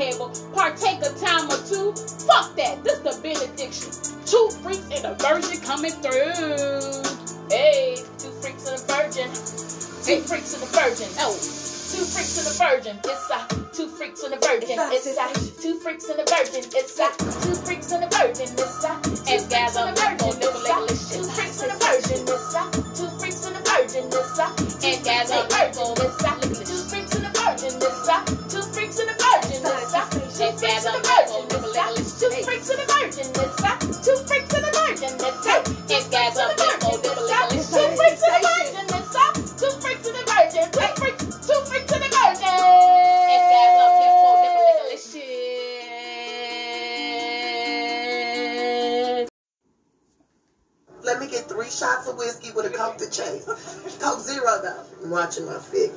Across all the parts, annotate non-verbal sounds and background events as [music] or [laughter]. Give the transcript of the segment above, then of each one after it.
table, partake a time or two. Fuck that, this the benediction. Two freaks and a virgin coming through. Hey, two freaks and a virgin. Two freaks and a virgin. Oh, two freaks and a virgin. It's a two freaks and a virgin. It's a two freaks and a virgin. It's a two freaks and a virgin. It's a and guys on virgin. Two freaks and a virgin. It's a two freaks and a virgin. It's a and guys on the virgin. It's a two freaks and a virgin. It's a the two freaks and a virgin. Two freaks on the virgin. It's a two freaks and a virgin. Two freaks and a virgin. Two freaks, two freaks and a virgin. Guys on Nipple Let me get three shots of whiskey with a Coke to chase. Coke Zero, though. I'm watching my figure.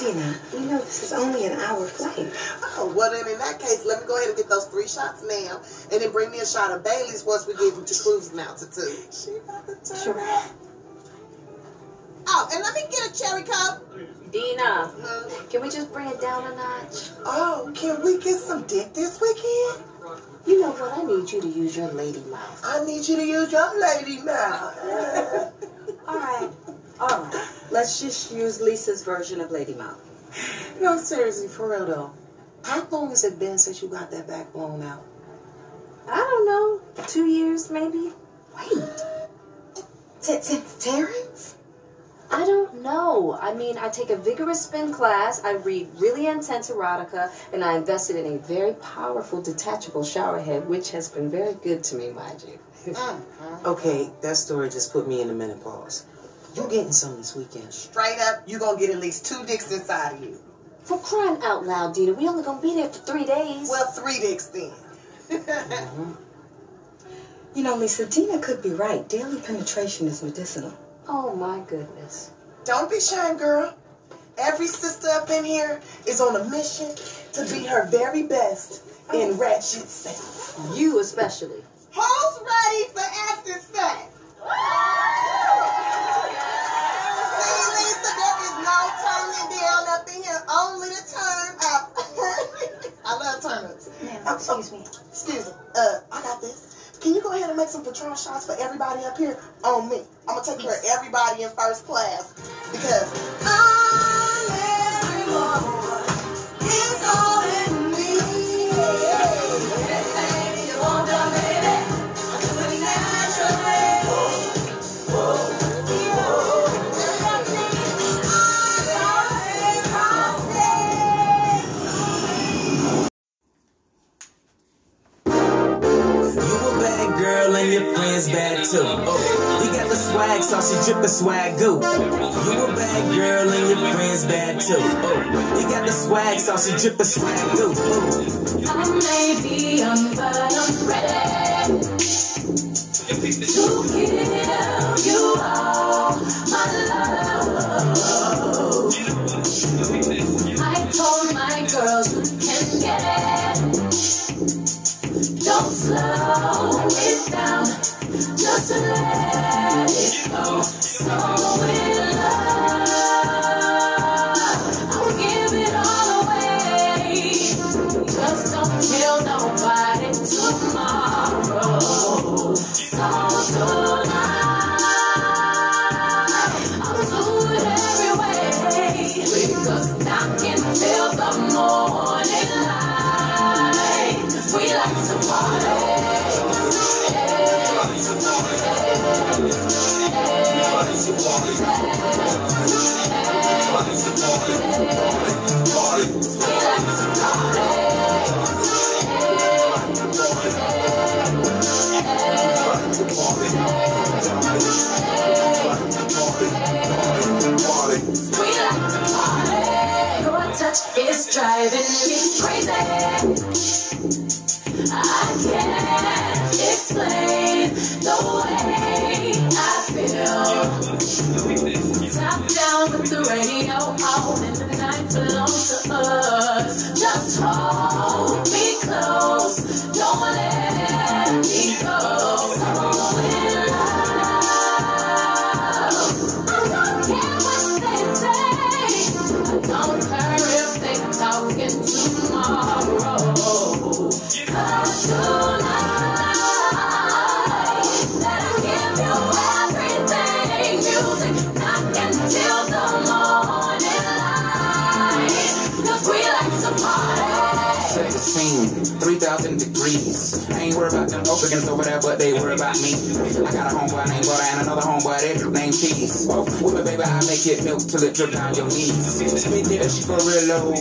Dina, you know this is only an hour flight. Oh, well, then in that case, let me go ahead and get those three shots now, and then bring me a shot of Bailey's once we get into cruising altitude. She about to turn Sure. up. Oh, and let me get a cherry cup. Dina, Mhm. can we just bring it down a notch? Oh, can we get some dick this weekend? You know what? I need you to use your lady mouth. I need you to use your lady mouth. [laughs] All right. All right. Let's just use Lisa's version of lady mouth. No, seriously, for real though. How long has it been since you got that back blown out? I don't know. Two years, maybe? Wait. Since Terrence? I don't know. I mean, I take a vigorous spin class, I read really intense erotica, and I invested in a very powerful detachable shower head, which has been very good to me, mind you. Uh-huh. Okay, that story just put me in the menopause. You getting some this weekend? Straight up, you gonna get at least two dicks inside of you. For crying out loud, Dina, we only gonna be there for three days. Well, three dicks then. Mm-hmm. [laughs] You know, Lisa, Dina could be right. Daily penetration is medicinal. oh my goodness. Don't be shy, girl. Every sister up in here is on a mission to be her very best in oh. ratchet sex. You especially. Who's ready for acid sex? See, Lisa, there is no turning down up in here, only the turn up. I love turnups. excuse me. Excuse me. Uh, I got this. Can you go ahead and make some Patron shots for everybody up here on me? I'm gonna take care of everybody in first class because I'm everyone. You got the swag saucy drippin' swag goo. Ooh. I may be young, but I'm ready them over there, but they worry about me. I got a homeboy named Butter and another homeboy named Cheese. With me, baby, I make it milk till it drip down your knees. That shit for real low,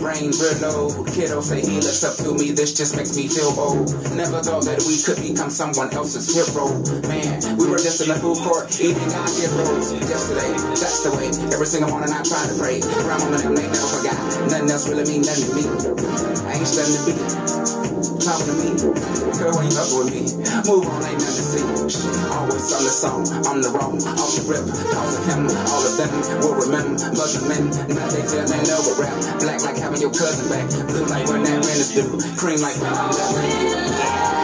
brain real low. Kiddo say he looks up to me, this just makes me feel old. Never thought that we could become someone else's hero. Man, we were just in the food court eating our heroes. Yesterday, that's the way. Every single morning I try to pray. Grandma and them, they never forgot. Nothing else really mean nothing to me. I ain't studying to be. Talking to me. Girl, why you up with me? Move on, ain't nothing to see. Always on the song, I'm the wrong, off the rip. Cause of him, all of them will remember. The men, now they feel they know a rap. Black like having your cousin back. Blue like when that rent is due. Cream like when I'm living.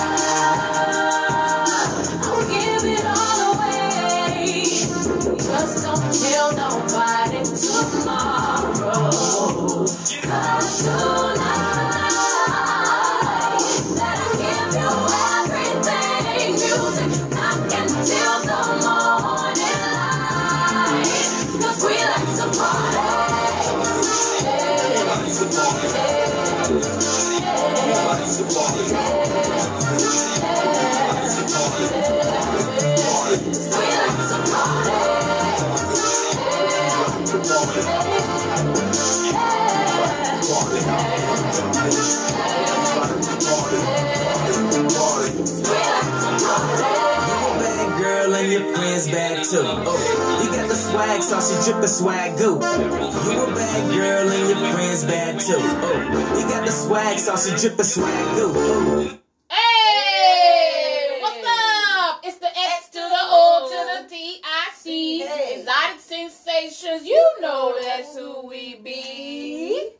Friends bad too. Oh, you got the swag saucy drippin' swag goo. You a bad girl and your friends bad too. Oh, you got the swag saucy drippin' swag goo. Ooh. Hey, what's up? It's the X to the O to the T I C. Hey. Exotic sensations. You know that's who we be.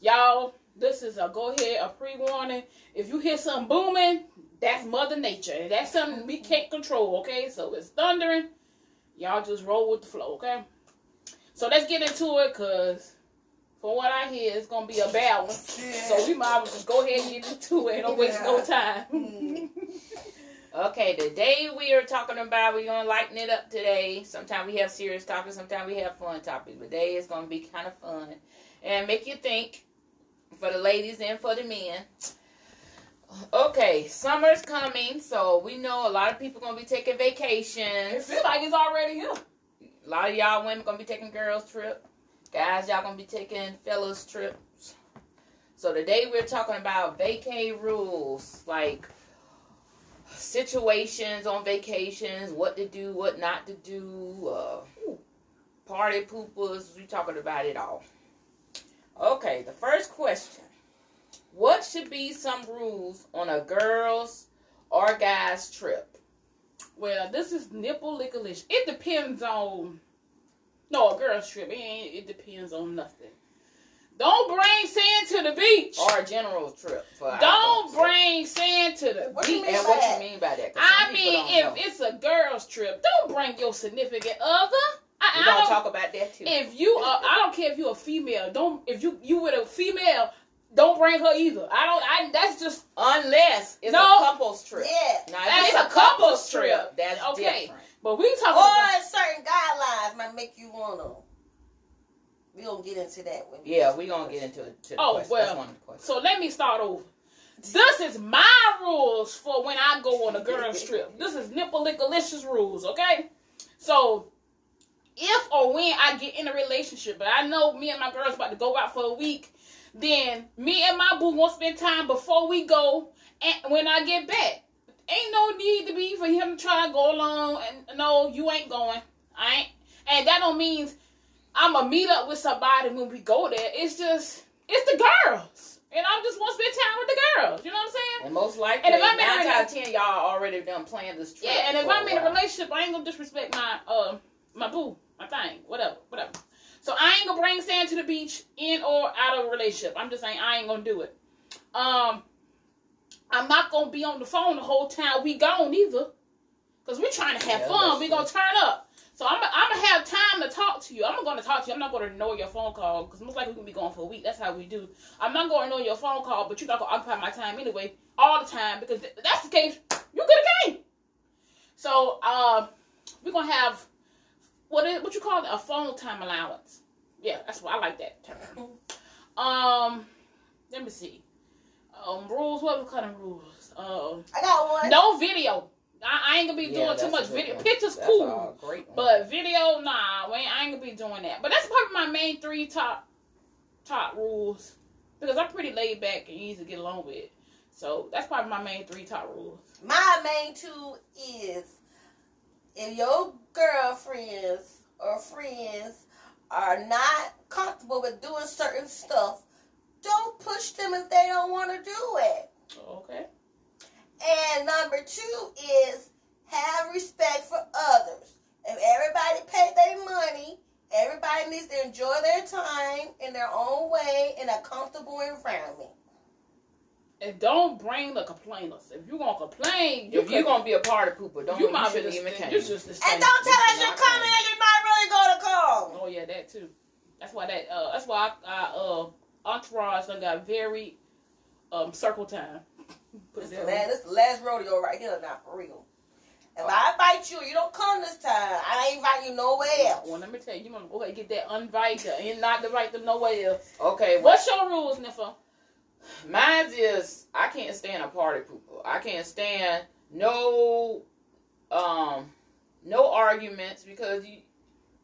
Y'all, this is a go ahead, a pre warning. If you hear something booming, that's Mother Nature. That's something we can't control, okay? So it's thundering. Y'all just roll with the flow, okay? So let's get into it, cause from what I hear, it's gonna be a bad one. So we might as well just go ahead and get into it. Don't waste no time. Hmm. [laughs] okay, today we are talking about we're gonna lighten it up today. Sometimes we have serious topics, sometimes we have fun topics. But today is gonna be kind of fun and make you think for the ladies and for the men. Okay, summer's coming, so we know a lot of people gonna be taking vacations. It vacations. feel like it's already here. A lot of y'all women gonna be taking girls trip. Guys, y'all gonna be taking fellas trips. So today we're talking about vacay rules. Like situations on vacations, what to do, what not to do, uh, party poopers. We talking about it all. Okay, the first question: What should be some rules on a girls or guys trip? Well, this is nipple lickalish. It depends on. No, a girl's trip. It, ain't, it depends on nothing. Don't bring sand to the beach. Or a general trip? Don't bring sand to the What do you beach. mean And what that? you mean by that? I mean, if know. it's a girl's trip, don't bring your significant other. I, we're I don't, talk about that too. if you are, I don't care if you're a female. Don't if you you with a female, don't bring her either. I don't. I that's just Unless it's No. a couple's trip. Yeah. Now, That's it's a couple's trip. That's Okay. different. But we talking Or about certain guidelines might make you wanna. We gonna get into that when we Yeah, we to gonna get into it. To Oh, question. well, That's one of the. So let me start over. This is my rules for when I go on a girl's [laughs] trip. This is nipple lickalicious rules, okay? So if or when I get in a relationship, but I know me and my girl's about to go out for a week, then me and my boo won't spend time before we go and when I get back. Ain't no need to be for him to try to go along and no, you ain't going. I ain't and that don't mean I'ma meet up with somebody when we go there. It's just it's the girls. And I'm just want to spend time with the girls. You know what I'm saying? And most likely, And if I'm nine out of ten, y'all already done planned this trip. Yeah, and if I'm in a relationship, I ain't gonna disrespect my uh my boo, my thing, whatever, whatever. So I ain't gonna bring sand to the beach in or out of a relationship. I'm just saying I ain't gonna do it. Um, I'm not gonna be on the phone the whole time we gone either, cause we're trying to have Yeah, fun. We true. gonna turn up. So I'm, I'm gonna have time to talk to you. I'm gonna talk to you. I'm not gonna ignore your phone call because most likely we're gonna be going for a week. That's how we do. I'm not gonna ignore your phone call, but you're not gonna occupy my time anyway all the time because th- that's the case. You could have came. So um, we're gonna have what is what you call it a phone time allowance. Yeah, that's what I like that term. Um, let me see. Um, rules. What kind of rules? Um, I got one. no video. I, I ain't gonna be Yeah, doing too much video. one. Pictures That's cool, great but video, nah. We ain't, I ain't gonna be doing that. But that's probably my main three top top rules because I'm pretty laid back and easy to get along with. So that's probably my main three top rules. My main two is if your girlfriends or friends are not comfortable with doing certain stuff, don't push them if they don't want to do it. Okay. And number two is have respect for others. If everybody pay their money, everybody needs to enjoy their time in their own way in a comfortable environment. And don't bring the complainers. If you're gonna complain, you if you're gonna be a part party pooper, don't you you, might shouldn't even stay- come. you And don't tell us you're coming coming. and you're not really going to call. Oh yeah, that too. That's why that. Uh, that's why I, I uh entourage done got very um circle time. Put This it the, last, this the last rodeo right here, not for real. If I invite you, you don't come this time. I ain't invite you nowhere else. Well, let me tell you, you want to go ahead and get that unvite and not invite them nowhere else. Okay, well, What's your rules, Niffa? Mine is I can't stand a party pooper. I can't stand no um no arguments because you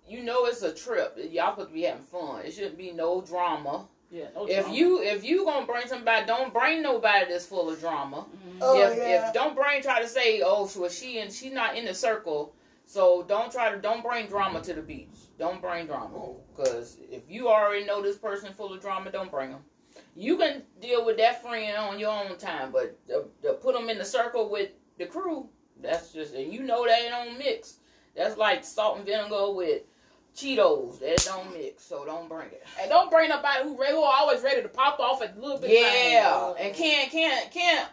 you know it's a trip. Y'all supposed to be having fun. It shouldn't be no drama. Yeah, no If drama. you if you gonna bring somebody, don't bring nobody that's full of drama. Mhm. Oh, if, yeah. if don't bring try to say oh so she and she not in the circle, so don't try to don't bring drama to the beach. Don't bring drama because if you already know this person full of drama, don't bring them. You can deal with that friend on your own time, but to, to put them in the circle with the crew, that's just and you know they don't mix. That's like salt and vinegar with Cheetos. That don't mix, so don't bring it. and don't bring nobody who, who always ready to pop off at a little bit. Yeah, and can't can't can't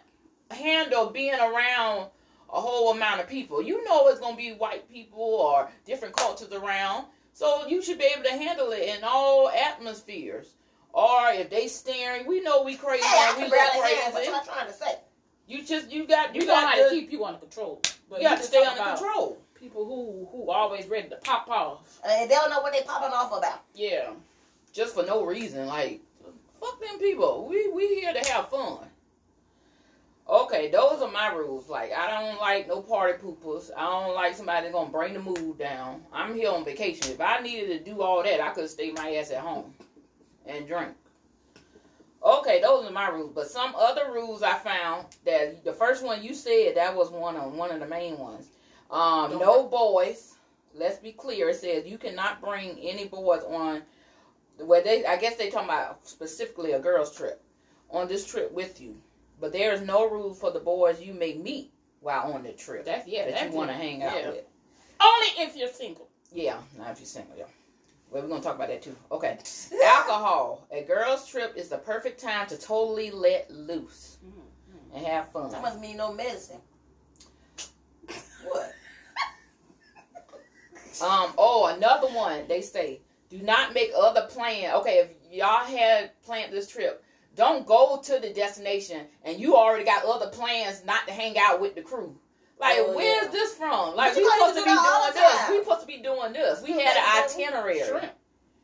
handle being around a whole amount of people. You know it's gonna be white people or different cultures around, so you should be able to handle it in all atmospheres. Or if they staring, we know we crazy. Hey, I we can look barely hear crazy. what y'all trying to say. You just you got You you know got how to to keep you under control. But you got to stay under control. People who who always ready to pop off. And they don't know what they popping off about. Yeah. just for no reason. Like, fuck them people. We we here to have fun. Okay, those are my rules. Like, I don't like no party poopers. I don't like somebody gonna bring the mood down. I'm here on vacation. If I needed to do all that, I could stay my ass at home and drink. Okay, those are my rules. But some other rules I found that the first one you said that was one of one of the main ones. Um, no boys. Let's be clear. It says you cannot bring any boys on. Where they, I guess they talking about specifically a girls trip on this trip with you. But there is no rule for the boys you may meet while on the trip That's yeah. that that's you want to hang out Yeah. with. Only if you're single. Yeah, not if you're single. Yeah. Well, we're gonna talk about that too. Okay. Alcohol. A girls' trip is the perfect time to totally let loose and have fun. That must mean no medicine. What? Um. Oh, another one. They say do not make other plans. Okay, if y'all had planned this trip, don't go to the destination and you already got other plans not to hang out with the crew. Like, Oh, where's yeah. this from? Like, we supposed to be doing this. We supposed to be doing this. We had an itinerary.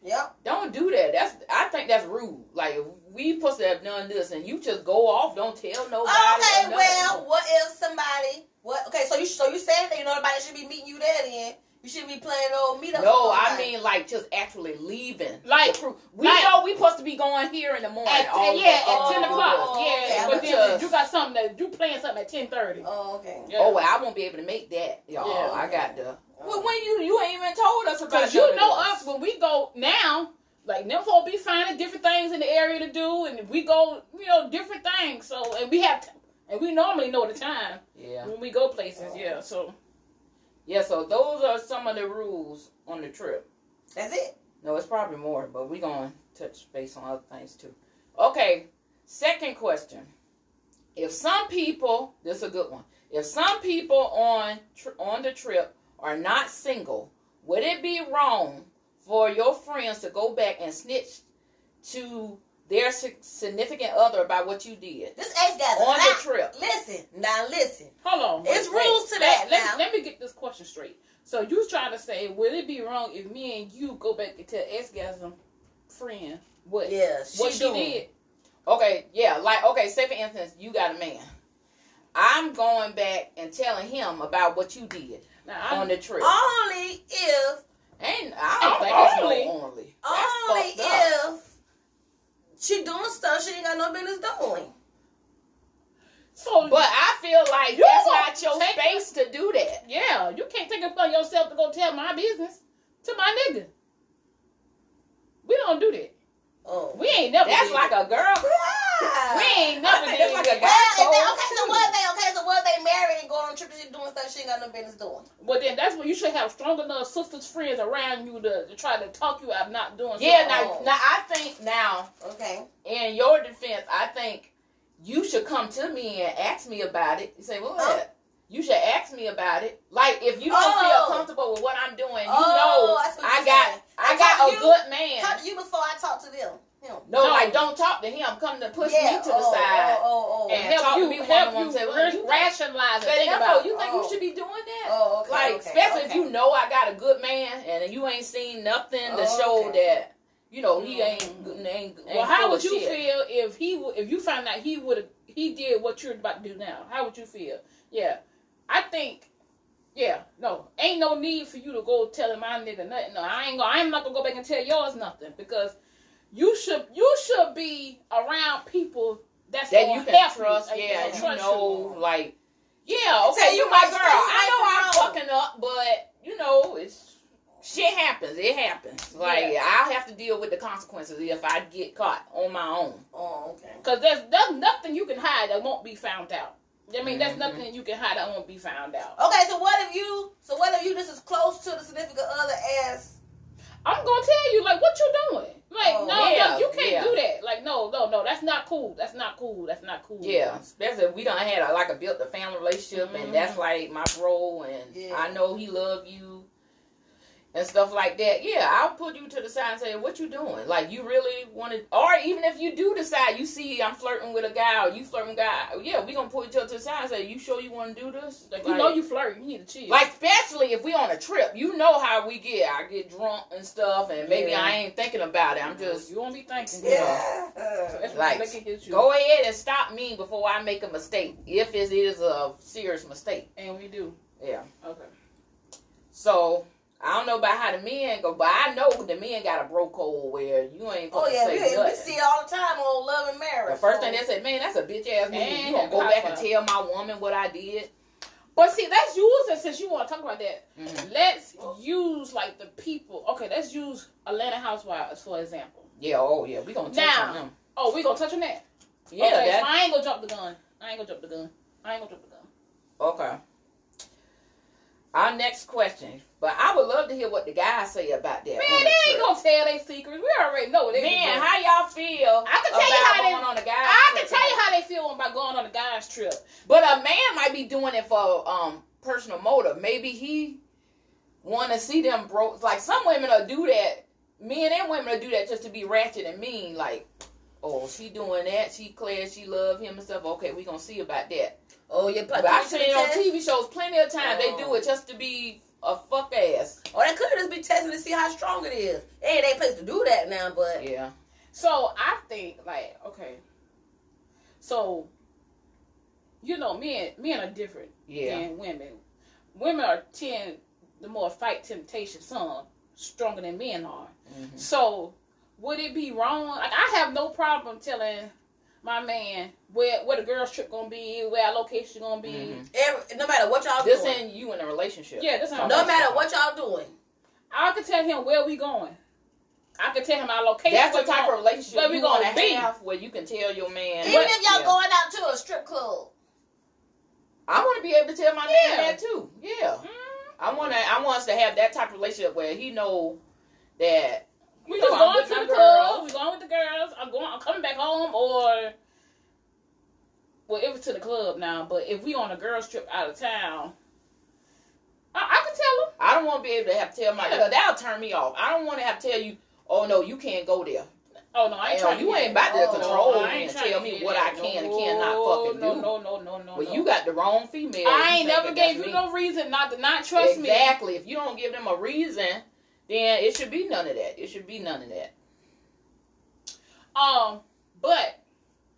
Yep. Don't do that. That's I think that's rude. Like we supposed to have done this, and you just go off. Don't tell nobody. Okay, well, what if somebody? What? Okay, so you so you saying that you know nobody should be meeting you there? Then you shouldn't be planning no meetup. no, I mean like just actually leaving. Like- we like- know we supposed to be going here in the morning. At, all yeah, day. at ten Oh, o'clock. okay, Yeah, I but then just- you got something that you playing something at ten thirty. Oh, okay. Yeah. Oh, well, I won't be able to make that, y'all. Yeah. I got the. Well, when you you ain't even told us about. Because you know us when we go now, like them folk be finding different things in the area to do, and we go, you know, different things. So and we have, and we normally know the time Yeah. when we go places. Yeah, so Yeah. So those are some of the rules on the trip. That's it. No, it's probably more, but we're going to touch base on other things too. Okay, second question. If some people, this is a good one. If some people on on the trip are not single, would it be wrong for your friends to go back and snitch to their significant other about what you did This ex got on a the trip? Listen, now listen. hold on. It's wait, rules to let, that Let, now. let me get this question straight. So you trying to say, would it be wrong if me and you go back and tell Esgasm friend what Yeah, she, what she doing. did? Okay, yeah, like okay, say for instance, you got a man. I'm going back and telling him about what you did Now, on the trip. Only if, And I don't oh, think it's Only- no only. only That's fucked up. if she doing stuff she ain't got no business doing. so But I feel like that's won't not your take space to do that. yeah, you can't take it upon yourself to go tell my business to my nigga. We don't do that. Oh. We ain't never. That's like a girl. We ain't never did that's like a Well, guy if they, okay, so what they okay, so what they married and going on trips and doing stuff she ain't got no business doing. But then that's when you should have strong enough sisters, friends around you to, to try to talk you out of not doing. Yeah, now, oh. now I think now Okay. in your defense, I think you should come to me and ask me about it. You say, well, Huh? Oh. you should ask me about it. Like if you don't Oh. feel comfortable with what I'm doing, you Oh, know I see what I you're got saying. I I got a to you- good man. Talk to you before I talk to them. Him. No, No. like don't talk to him. Come to push yeah. me to the oh, side. Oh, oh, oh. And help talk to you me help you say, well, you think- rationalize and Say, think about. you think Oh. you should be doing that? Oh, okay. like, okay, especially okay. if you know I got a good man and you ain't seen nothing to Oh, show okay. that you know he ain't Mm. ain't, ain't Well, how would you shit. feel if he if you found out he would have he did what you're about to do now? How would you feel? Yeah, I think. Yeah, no, ain't no need for you to go telling my nigga nothing. No, I ain't gonna. I'm not gonna go back and tell yours nothing because you should you should be around people that's that you can trust? and- yeah, you know, you. like yeah, okay, you you my girl. I know I'm fucking up, but you know it's shit happens. It happens. Like Yeah. I'll have to deal with the consequences if I get caught on my own. Oh, okay. Cause there's there's nothing you can hide that won't be found out. I mean, there's Mhm. nothing you can hide that won't be found out. Okay, so what if you? So what if you just as close to the significant other as? I'm gonna tell you, like, what you doing? Like, Oh, no, yeah, no, you can't yeah. do that. Like, no, no, no, that's not cool. That's not cool. That's not cool. Yeah, especially if we done had a, like a built a family relationship, Mhm. and that's like my bro, and Yeah. I know he love you and stuff like that. Yeah, I'll put you to the side and say, "What you doing? Like, you really want to?" Or even if you do decide, you see I'm flirting with a guy, or you flirting with a guy, yeah, we gonna put each other to the side and say, "You sure you want to do this?" Like, you know you flirt. You need to chill. Like especially if we on a trip, you know how we get. I get drunk and stuff, and maybe Yeah. I ain't thinking about it. I'm just you won't be thinking. Yeah. That's Like, like, it you. go ahead and stop me before I make a mistake. If it is a serious mistake. And we do. Yeah. Okay. So I don't know about how the men go, but I know the men got a bro code where you ain't Oh supposed yeah, to we, say we nothing. see it all the time on Love and Marriage. The first so- thing they say, man, that's a bitch ass move. And You gonna go back and tell my woman what I did? But see, let's use since you want to talk about that. Mhm. Let's use like the people. Okay, let's use Atlanta Housewives for example. Yeah, oh yeah, we gonna touch Now, on them. Oh, we gonna touch on that. Yeah, okay, that, so I ain't gonna jump the gun. I ain't gonna jump the gun. I ain't gonna jump the gun. Okay. Our next question, but I would love to hear what the guys say about that. Man, the they ain't trip. gonna tell their secrets. We already know what they Man, how y'all feel? I can tell you how they- going on a guys I can tell you how they feel about going on a guy's trip. But a man might be doing it for um personal motive. Maybe he want to see them broke. Like some women will do that. Men and women will do that just to be ratchet and mean. Like, oh, she doing that. She clear. She love him and stuff. Okay, we gonna see about that. Oh yeah, But I've seen it on TV shows plenty of times. They Oh. do it just to be a fuck ass. Or they could just be testing to see how strong it is. It ain't their place to do that now, but Yeah. So I think like okay. So you know, men men are different Yeah. than women. Women are tend the more fight temptation some stronger than men are. Mhm. So would it be wrong? Like I have no problem telling my man where where the girls trip gonna be, where our location gonna be. Mhm. every, no matter what y'all This doing, ain't you in a relationship. Yeah, this ain't- no matter what y'all doing, I could tell him where we going. I could tell him our location. That's the where we type of relationship where we you want gonna be. have, where you can tell your man. even if y'all Yeah. going out to a strip club, I want to be able to tell my Yeah. man that too. Yeah. Mm. I want to. I want us to have that type of relationship where he know that We just going to the club. We going with the girls. I'm going. I'm coming back home, or well, it was to the club now. But if we on a girls trip out of town, I, I can tell him. I don't want to be able to have to tell my. Yeah. That'll turn me off. I don't want to have to tell you. Oh no, you can't go there. Oh no, I ain't Hell, trying. to you ain't about to Oh, control no, me and tell me what that. I can and cannot fucking no, do. No, no, no, no, Well, no. you got the wrong female. I ain't never gave you me. no reason not to not trust me. exactly. If you don't give them a reason, then it should be none of that. It should be none of that. Um, but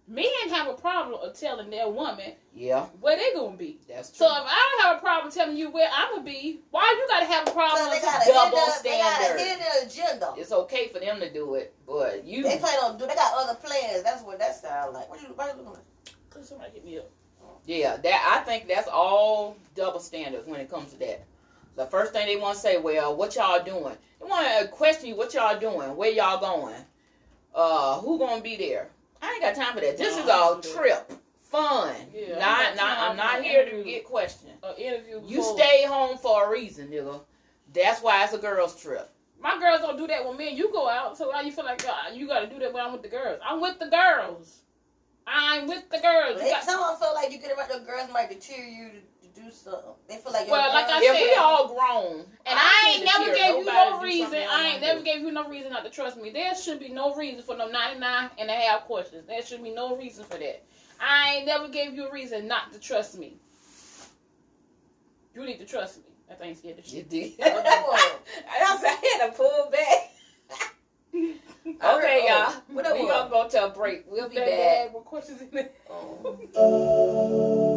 men have a problem of telling their woman Yeah, where they gonna be. that's true. So if I don't have a problem telling you where I'm gonna be, why you gotta have a problem? so they with double hidden, they got standard. agenda. it's okay for them to do it, but you. They plan on do. They got other plans. That's what that sounds like. What are you? What you doing? Somebody hit me up. Yeah, that I think that's all double standards when it comes to that. The first thing they want to say, well, what y'all doing? They want to question you, what y'all doing? Where y'all going? Uh, who gonna be there? I ain't got time for that. This No, is I a don't do that. trip, fun. Yeah, not, not. I'm not here to get questioned. An interview. You stay home for a reason, nigga. That's why it's a girls' trip. My girls don't do that when me and you go out. So why you feel like uh, you gotta do that when I'm with the girls? I'm with the girls. I'm with the girls. You They, got- someone feel like you get around the girls might deter you to, to do something. They feel like your Well, like I girls- If we all grown, And I, ain't never gave you no reason. something they don't I ain't wanna never gave you no reason not to trust me. There should be no reason for no 99 and a half questions. There should be no reason for that. I ain't never gave you a reason not to trust me. You need to trust me. That thing scared the You did. [laughs] What? I was- I had to pull back. [laughs] Okay, y'all. What that we was? gonna go to a break. We'll be That back. bag with questions in it. Ooh [laughs]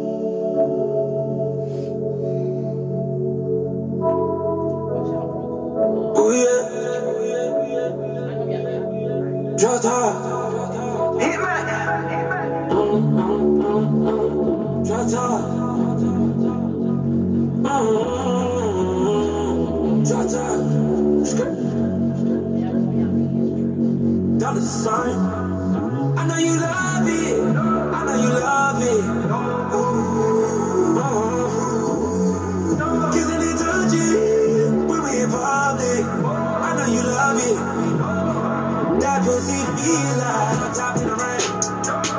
Mm, drop top. Skirt. Dollar sign. I know you love it. I know you love it. Ooh, uh-huh. Kissing and touching when we in public. I know you love it. That pussy feel like on top in the rain.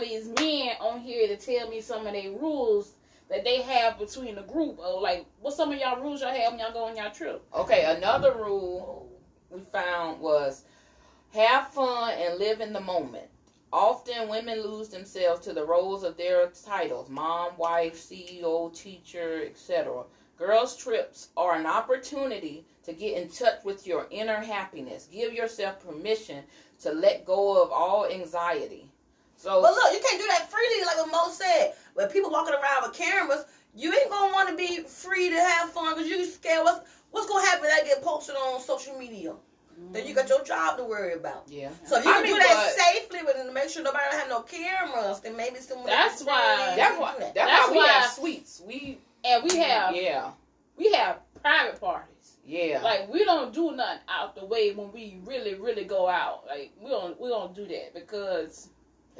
These men on here to tell me some of their rules that they have between the group. Or like, what some of y'all rules y'all have when y'all go on y'all trip? Okay, another rule we found was have fun and live in the moment. Often women lose themselves to the roles of their titles mom, wife, CEO, teacher, etc. Girls' trips are an opportunity to get in touch with your inner happiness. Give yourself permission to let go of all anxiety. So, But look, you can't do that freely, like what Mo said. When people walking around with cameras, you ain't gonna want to be free to have fun because you scared what's what's gonna happen. That get posted on social media. Then you got your job to worry about. yeah. So if you I can mean, do that but- safely, but to make sure nobody don't have no cameras, then maybe someone. That's why- That's why. That's, That's why we why- have suites. We And we have yeah we have private parties. yeah. Like we don't do nothing out the way when we really really go out. Like we don't we don't do that because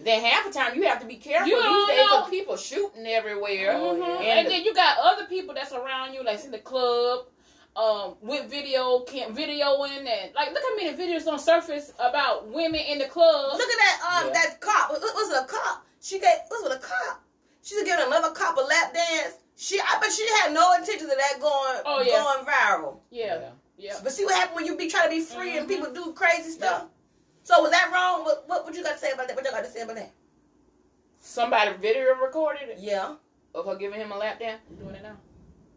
Then half the time you have to be careful You these don't days know. because people shooting everywhere. Mhm. And, and then you got other people that's around you, like in the club, um, with video cam videoing and like look how many videos on surface about women in the club. Look at that um Yeah. that cop. Was, was it a cop? She gave was with a cop? She's giving another cop a lap dance. She I bet she had no intentions of that going Oh, yeah. going viral. Yeah, yeah. But see what happened when you be trying to be free and Mhm. people do crazy stuff. So was that wrong? What, what what you got to say about that? What you got to say about that? somebody video recorded it Yeah. of her giving him a lap dance. I'm doing it now.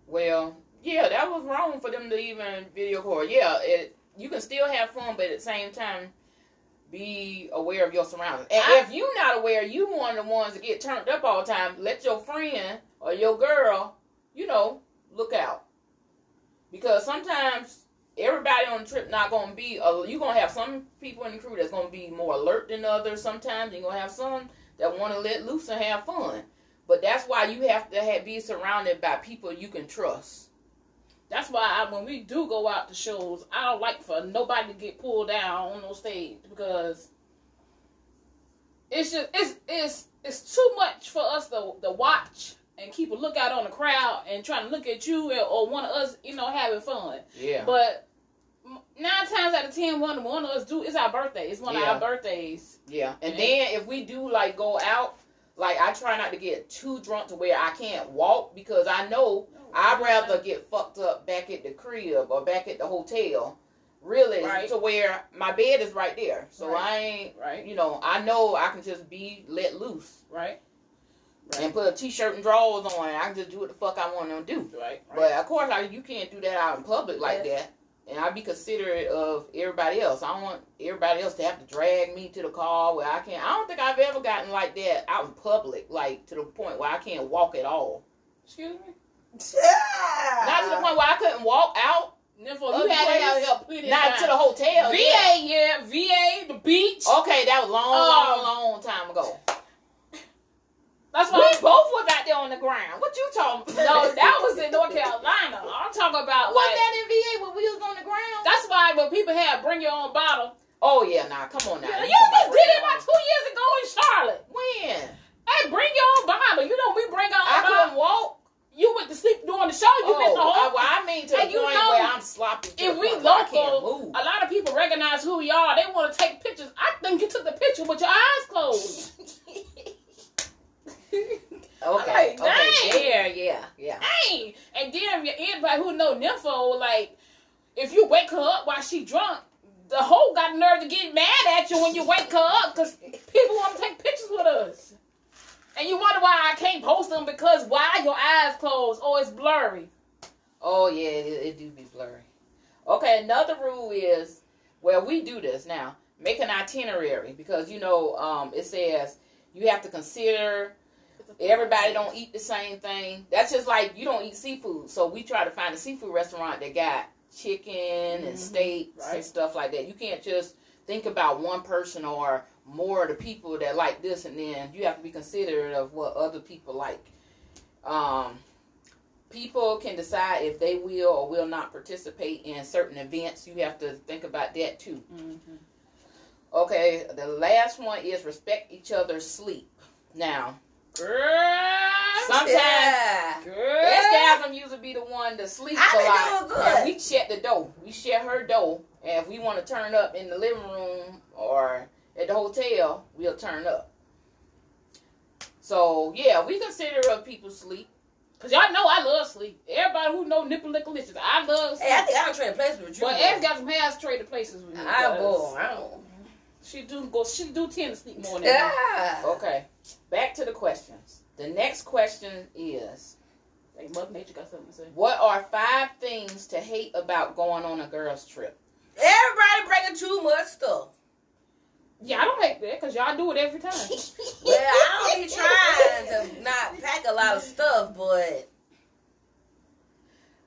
Well, yeah, that was wrong for them to even video record. Yeah, it you can still have fun, but at the same time, be aware of your surroundings. And I- if you're not aware, you one of the ones that get turned up all the time. Let your friend or your girl, you know, look out because sometimes everybody on the trip not gonna be. Uh, you gonna have some people in the crew that's gonna be more alert than others. Sometimes you're gonna have some that want to let loose and have fun. But that's why you have to have, be surrounded by people you can trust. That's why I, when we do go out to shows, I don't like for nobody to get pulled down on no stage because it's just it's it's it's too much for us to, to watch and keep a lookout on the crowd and trying to look at you or one of us, you know, having fun. Yeah. But nine times out of ten, one one of us do. It's our birthday. It's one Yeah. of our birthdays. Yeah. And then if we do like go out, like I try not to get too drunk to where I can't walk because I know I'd rather get fucked up back at the crib or back at the hotel. Really, Right. to where my bed is right there, so Right. I ain't, Right. you know, I know I can just be let loose Right. And put a t-shirt and drawers on, and I can just do what the fuck I want to do. Right. right. But of course, like you can't do that out in public like Yes. that. And I be considerate of everybody else. I don't want everybody else to have to drag me to the car where I can't. I don't think I've ever gotten like that out in public, like to the point where I can't walk at all. Excuse me. Yeah. Not to the point where I couldn't walk out. Therefore, Other you had it out place? here plenty of Not times. to the hotel. VA, yeah. yeah, VA, the beach. Okay, that was long, long, um, long time ago. That's why We both was out there on the ground. What you talking about? no, that [laughs] was in North Carolina. I'm talking about was like. that in VA when we was on the ground? That's why when people have bring your own bottle. oh yeah, nah, come on now. You, You just did it about two years ago in Charlotte. When? Hey, bring your own bottle. You know we bring our own. I couldn't walk. You went to sleep during the show. You missed the Oh, I, whole. well, I mean to the And point know, where I'm sloppy. If we point where I can't local, a lot of people recognize who we are. They want to take pictures. I think you took the picture with your eyes closed. [laughs] Okay. Like, okay. Yeah, yeah, yeah. Dang. And then you anybody who know Nympho, like, if you wake her up while she drunk, the hoe got nerve to get mad at you when you wake her up because people want to take pictures with us. And you wonder why I can't post them because why your eyes closed or it's blurry. Oh yeah, it, it do be blurry. Okay, another rule is well we do this now. Make an itinerary because you know um, it says you have to consider everybody don't eat the same thing. That's just like you don't eat seafood, so we try to find a seafood restaurant that got chicken and steaks and stuff like that. You can't just think about one person or more of the people that like this, and then you have to be considerate of what other people like. Um, people can decide if they will or will not participate in certain events. You have to think about that too. Okay, the last one is respect each other's sleep. Now, Girl. sometimes Yeah. Girl. Escasm usually be the one to sleep I a lot. doing. And we shut the door. We shut her door. And if we want to turn up in the living room or at the hotel, we'll turn up. So yeah, we consider other people sleep. Cause y'all know I love sleep. Everybody who know nipple lickalicious, I love sleep. Hey, I think I don't trade places with you. but boy. X got some has traded places with me. I because will. I don't. She do go. She do tend to sleep more than that. Yeah. Okay, back to the questions. The next question is Like Mother Nature got something to say. What are five things to hate about going on a girl's trip? Everybody bringing too much stuff. Yeah, I don't hate that because y'all do it every time. [laughs] Well, I don't be trying to not pack a lot of stuff, but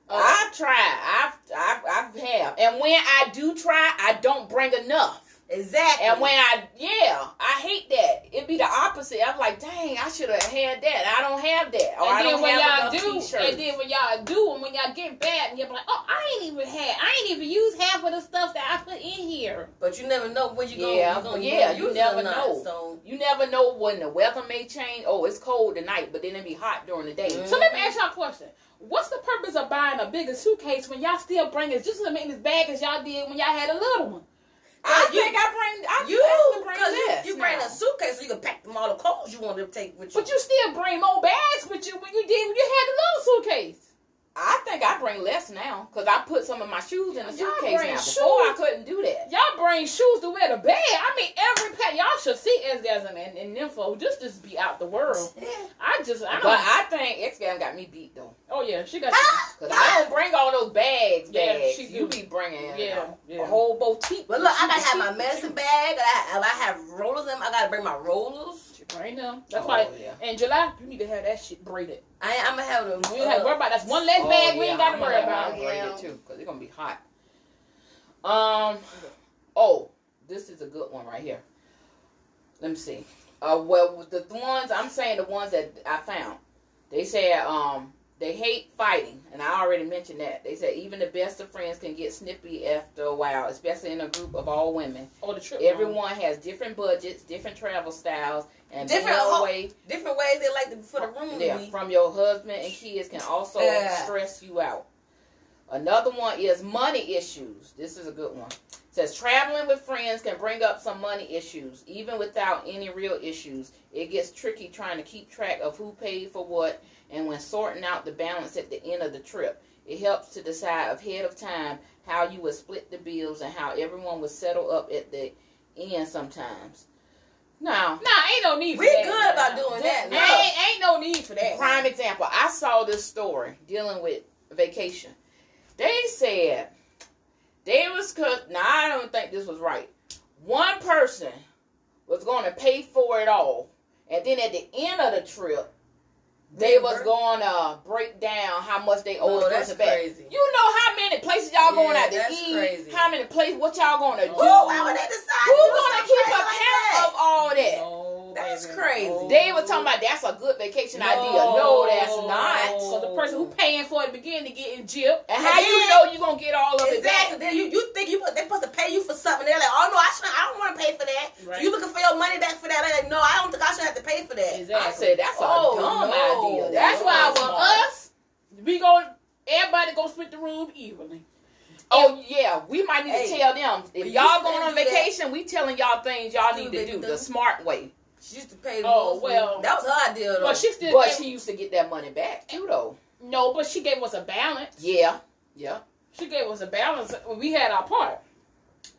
uh, I've tried. I've, I've, I've have. And when I do try, I don't bring enough. Exactly. And when I, yeah, I hate that. It'd be the opposite. I'm like, dang, I should have had that. I don't have that. Or and then don't when have y'all do, t-shirts. and then when y'all do, and when y'all get back, and you're like, oh, I ain't even had, I ain't even used half of the stuff that I put in here. but you never know when you go. Yeah, you gonna, yeah, gonna you it never know. So you never know when the weather may change. Oh, it's cold tonight, but then it be hot during the day. Mm. So let me ask y'all a question. What's the purpose of buying a bigger suitcase when y'all still bring it just as many bag as y'all did when y'all had a little one? I you- think I bring. I you, I bring because you, you bring now. a suitcase so you can pack them all the clothes you want to take with you. But you still bring more bags with you when you did when you had the little suitcase. I think I bring less now because I put some of my shoes in a Y'all suitcase bring now. Before I couldn't do that. Y'all bring shoes to wear to bed. I mean, every pack. Y'all should see Esgasm and, and Nympho. Just just be out the world. I just, I But don't. I think X Gal got me beat though. oh yeah, she got. Ah, Cause I don't bring all those bags. Yeah, bags. she you be bringing Yeah, yeah. a whole boutique. But look, I gotta have my medicine bag. I, I have rollers in, I gotta bring my rollers. She bring them. That's Oh, why yeah. in July you need to have that shit braided. I, I'm gonna have them. We don't have to worry about. That's one less Oh, bag we ain't got to I'm worry about. have braided too, cause it's gonna be hot. Um. Oh, this is a good one right here. Let me see. Uh, well, the ones I'm saying, the ones that I found, they said um they hate fighting, and I already mentioned that. They said even the best of friends can get snippy after a while, especially in a group of all women. Oh, the trip. Everyone has different budgets, different travel styles, and Different away different ways they like to for the room. yeah, from your husband and kids can also Yeah. stress you out. Another one is money issues. This is a good one. says traveling with friends can bring up some money issues, even without any real issues. It gets tricky trying to keep track of who paid for what and when sorting out the balance at the end of the trip. It helps to decide ahead of time how you would split the bills and how everyone would settle up at the end sometimes. No. Nah, ain't no need. We for that, good about doing that. No. ain't, ain't no need for that. Prime example, I saw this story dealing with vacation. They said they was cut. Now I don't think this was right. One person was going to pay for it all, and then at the end of the trip, they was going to break down how much they owe Oh, the person back. crazy. You know how many places y'all going Yeah, out to that's eat? crazy. How many places? What y'all going to oh. do? Who? Why would they decide? Who gonna keep account like of all that? No, That's crazy. No. They were talking about that's a good vacation idea. No, that's not. So the person who paying for it begin to get in gypped. And how you know you gonna get all of it Exactly. back? Then you, you think you they supposed to pay you for something? They're like, oh no, I should. I don't want to pay for that. Right. You looking for your money back for that? They're like, no, I don't think I should have to pay for that. Exactly. I said that's a Oh, dumb no. idea. That's why not with us, we go. Everybody go split the room evenly. Oh yeah, we might need Hey, to tell them if y'all going on do that. vacation, we telling y'all things y'all need to do do the smart way. She used to pay the Oh, bills. well. that was her idea though. But she still But gave, she used to get that money back too, though. no, but she gave us a balance. Yeah, yeah. She gave us a balance. when We had our part.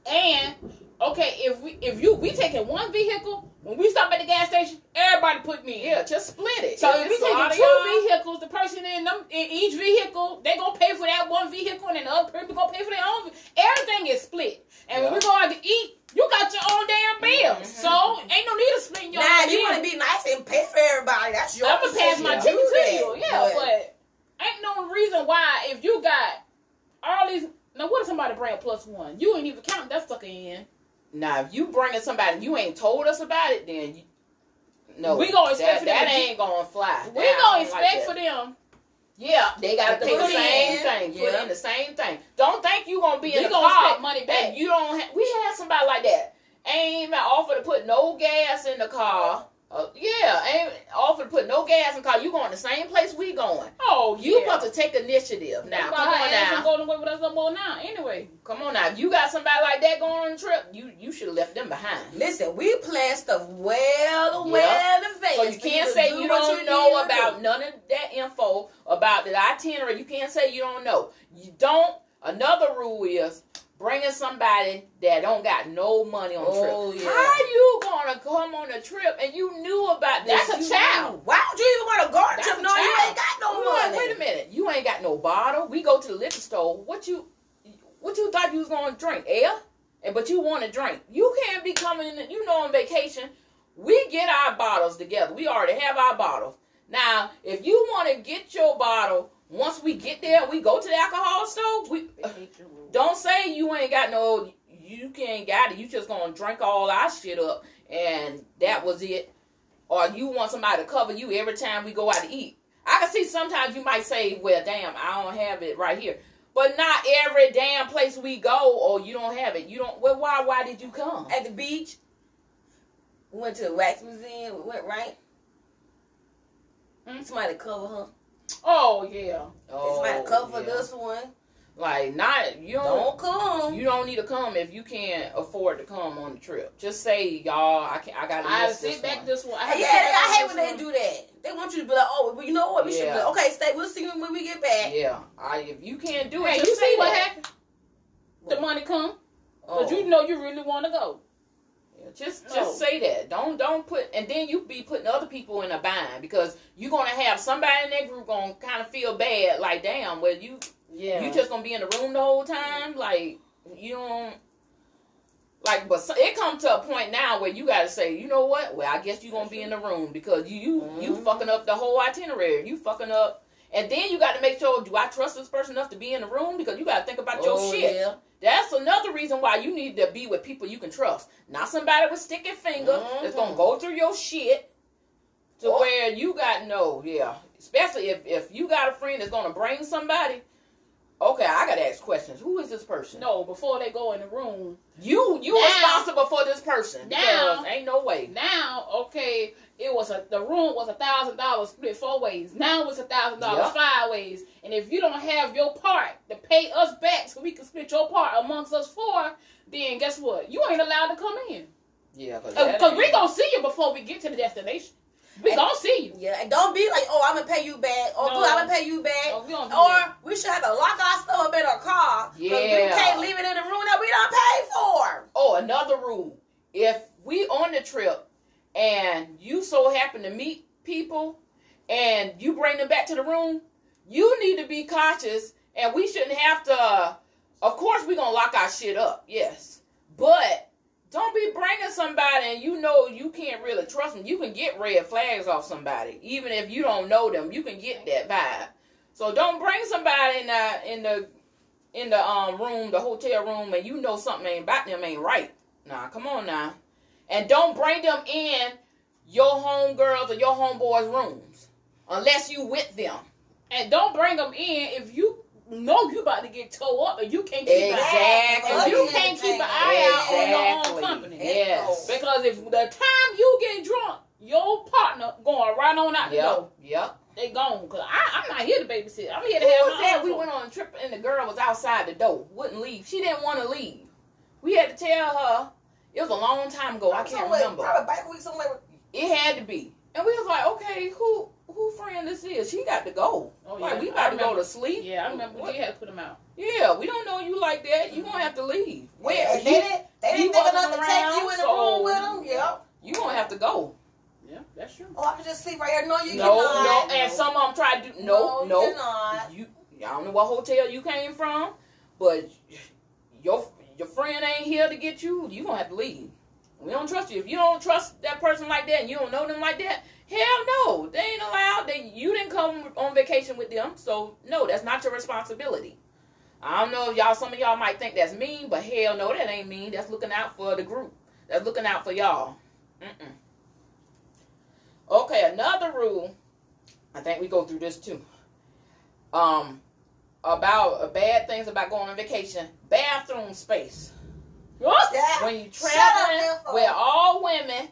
And okay, if we if you we taking one vehicle when we stop at the gas station, everybody put me in. Yeah, just split it. So if we it's a lot taking two vehicles, the person in them in each vehicle, they gonna pay for that one vehicle, and then the other person gonna pay for their own. Everything is split. And when Yeah. we go out to eat, you got your own damn bills. Mhm. So ain't no need to split your Nah, you want to be nice and pay for everybody. That's your I'm gonna pass my ticket to you. Yeah, but ain't no reason why if you got all these. Now, what if somebody bring a plus one? You ain't even counting that sucker in. Now, if you bringing somebody you ain't told us about it, then you, no, We gonna expect that, for them that ain't gonna fly. We That- gonna don't like expect for them. Yeah, they gotta pay the same in. thing. Put in the same thing. Don't think you gonna be We in the car money back. you don't. Ha- we had somebody like that. Ain't even offer to put no gas in the car. Uh, yeah, ain't offer to put no gas in the car. You going the same place we going. Oh, You yeah. about to take initiative now. Come on now. going away with us no more now. Anyway, Come on now. If you got somebody like that going on a trip, you you should have left them behind. Listen, we plan stuff well, well in advance. So you can't say do you don't need know about do. none of that info about the itinerary. You can't say you don't know. You don't. Another rule is bringing somebody that don't got no money on Oh, trip. yeah. How you gonna come on a trip and you knew about this? That's a You child. knew. Why would you even want to go on a trip a knowing you ain't got no I'm like, money? Wait a minute. You ain't got no bottle. We go to the liquor store. What you what you thought you was gonna drink? Air? And but you want to drink. You can't be coming you know on vacation. We get our bottles together. We already have our bottles. Now, if you want to get your bottle, once we get there, we go to the alcohol store. We [sighs] don't say you ain't got no you can't got it. You just gonna drink all our shit up and that was it. Or you want somebody to cover you every time we go out to eat. I can see sometimes you might say, Well damn, I don't have it right here. But not every damn place we go or you don't have it. You don't well why why did you come? At the beach, we went to the wax museum. We went right. Hmm? Somebody cover her. oh yeah. Oh, Somebody cover yeah. this one. Like not you Don't don't come. you don't need to come if you can't afford to come on the trip. Just say y'all I can I gotta I miss sit this back one. this one. Hey, have yeah, to I hate this when they do that. They want you to be like, oh, well, you know what? We should be like, okay, stay. We'll see you when we get back. Yeah. I if you can't do it, Hey, just you say see what that. happened? The money come, Oh. you know you really want to go. Yeah, just No. just say that. Don't don't put and then you be putting other people in a bind because you're gonna have somebody in that group gonna kind of feel bad. Like damn, well you yeah. you just gonna be in the room the whole time. Like you don't like. But it comes to a point now where you gotta say, you know what? Well, I guess you gonna be in the room because you you you Mhm. fucking up the whole itinerary. You fucking up. And then you got to make sure, do I trust this person enough to be in the room? Because you got to think about your Oh, shit. yeah. That's another reason why you need to be with people you can trust. Not somebody with sticky finger that's Mhm. gonna go through your shit to Oh. where you got no, yeah. Especially if if you got a friend that's gonna bring somebody. Okay, I gotta ask questions. Who is this person? No, before they go in the room. You you Now- responsible for this person. Now- ain't no way. Now, okay, it was a the room was a thousand dollars split four ways. Now it's a thousand dollars five ways. And if you don't have your part to pay us back so we can split your part amongst us four, then guess what? You ain't allowed to come in. Yeah, because Because uh, we gonna see you before we get to the destination. We And- gonna see you. Yeah, and don't be like, oh, I'm gonna pay you back, or No. I'm gonna pay you back, No, we or that. we should have to lock our stuff up in our car. 'cause we can't leave it in the room that we don't pay for. Oh, another rule. If we on the trip and you so happen to meet people and you bring them back to the room, you need to be cautious and we shouldn't have to of course we're to lock our shit up. Yes. But don't be bringing somebody and you know you can't really trust them. You can get red flags off somebody even if you don't know them. You can get that vibe. So don't bring somebody in the in the in the um room, the hotel room, and you know something ain't about them ain't right. Nah, come on now. And don't bring them in your homegirls or your homeboys' rooms unless you with them. And don't bring them in if you know you about to get towed up and you can't keep an eye Exactly. you can't keep an eye out on your own company. Yes. Because if the time you get drunk, your partner going right on out the Yep. door. Yep. They gone. Cause I, I'm not here to babysit. I'm here to Who have was that? We went on a trip and the girl was outside the door, wouldn't leave. She didn't want to leave. We had to tell her. It was a long time ago. I can't Somewhere- remember. Probably bike week somewhere. It had to be. And we was like, okay, who who friend this is? She got to go. Oh, like yeah. we about to go to sleep. Yeah, I remember What? we had to put them out. Yeah, we don't know you like that. You gonna have to leave. Where Yeah, you, they didn't, they didn't think enough to take you in the around, room with so them. Yep. You gonna have to go. Yeah, that's true. Oh, I can just sleep right here. No, you no, cannot. no, no, and some of them try to do no, you no. cannot. You, I don't know what hotel you came from, but your your friend ain't here to get you. You gonna have to leave. We don't trust you. If you don't trust that person like that, and you don't know them like that, hell no, they ain't allowed. They you didn't come on vacation with them, so no, that's not your responsibility. I don't know if y'all. Some of y'all might think that's mean, but hell no, that ain't mean. That's looking out for the group. That's looking out for y'all. Mm-mm. Okay, another rule. I think we go through this too. Um, about uh, bad things about going on vacation. Bathroom space. Yeah. When you traveling with all women,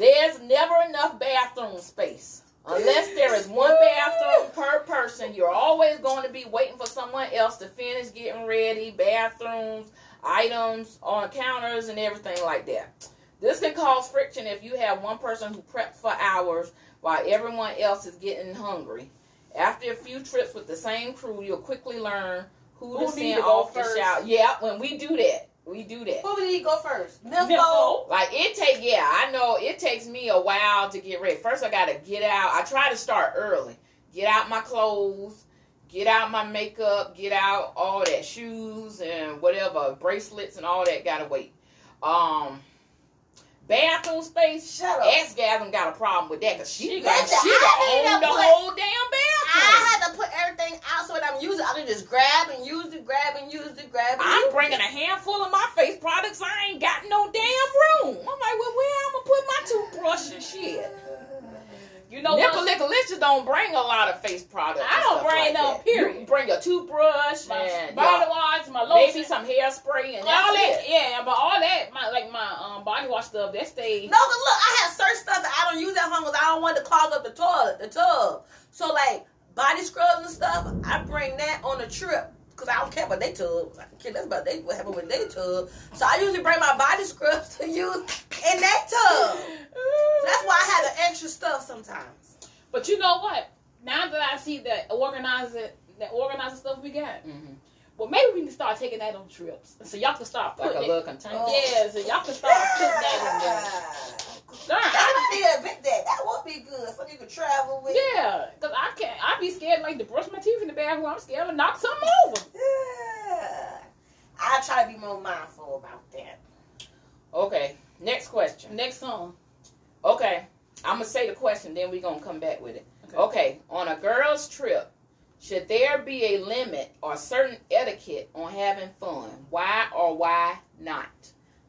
there's never enough bathroom space. Unless there is one bathroom per person, you're always going to be waiting for someone else to finish getting ready, bathrooms, items on counters, and everything like that. This can cause friction if you have one person who preps for hours while everyone else is getting hungry. After a few trips with the same crew, you'll quickly learn who, Who to send to off the first? shower. Yeah, when we do that, we do that. Who did he go first? Nympho. Nympho. Like it take yeah, I know it takes me a while to get ready. First I gotta get out. I try to start early. Get out my clothes, get out my makeup, get out all that shoes and whatever, bracelets and all that gotta wait. Um bathroom space. Shut up. Ex Gasm got a problem with that because she got she got own even the put- whole damn bathroom. I had to put everything out so when I'm using, I can just grab and use it, grab and use it, grab and I'm bringing it. a handful of my face products. I ain't got no damn room. I'm like, well, where I'm gonna put my toothbrush and shit? You know Nickel what? Nicolicia don't bring a lot of face products. I don't bring like none, that. period. You bring a toothbrush My and body yeah, wash, my lotion, maybe some hairspray and all that. it. Yeah, but all that, my like my um body wash stuff, that stays. No, but look, I have certain stuff that I don't use at home because I don't want to clog up the toilet, the tub. So like body scrubs and stuff, I bring that on a trip because I don't care about they tub. I don't care that's about they what happened with their tub. So I usually bring my body scrubs to use in that tub. So that's why I have the extra stuff sometimes. But you know what? Now that I see that organizer, that organizer stuff we got, Mhm. Well, maybe we can start taking that on trips, so y'all can start Like a little it. container. Yeah, so y'all can start putting that in there. Ah. I- That would be a bit that. That would be good. So you could travel with. yeah, cause I can't. I'd be scared like to brush my teeth in the bathroom. I'm scared to knock something over. Yeah. I try to be more mindful about that. Okay, next question. Next song. Okay, I'm gonna say the question, then we're gonna come back with it. Okay. Okay, on a girl's trip, should there be a limit or certain etiquette on having fun? Why or why not?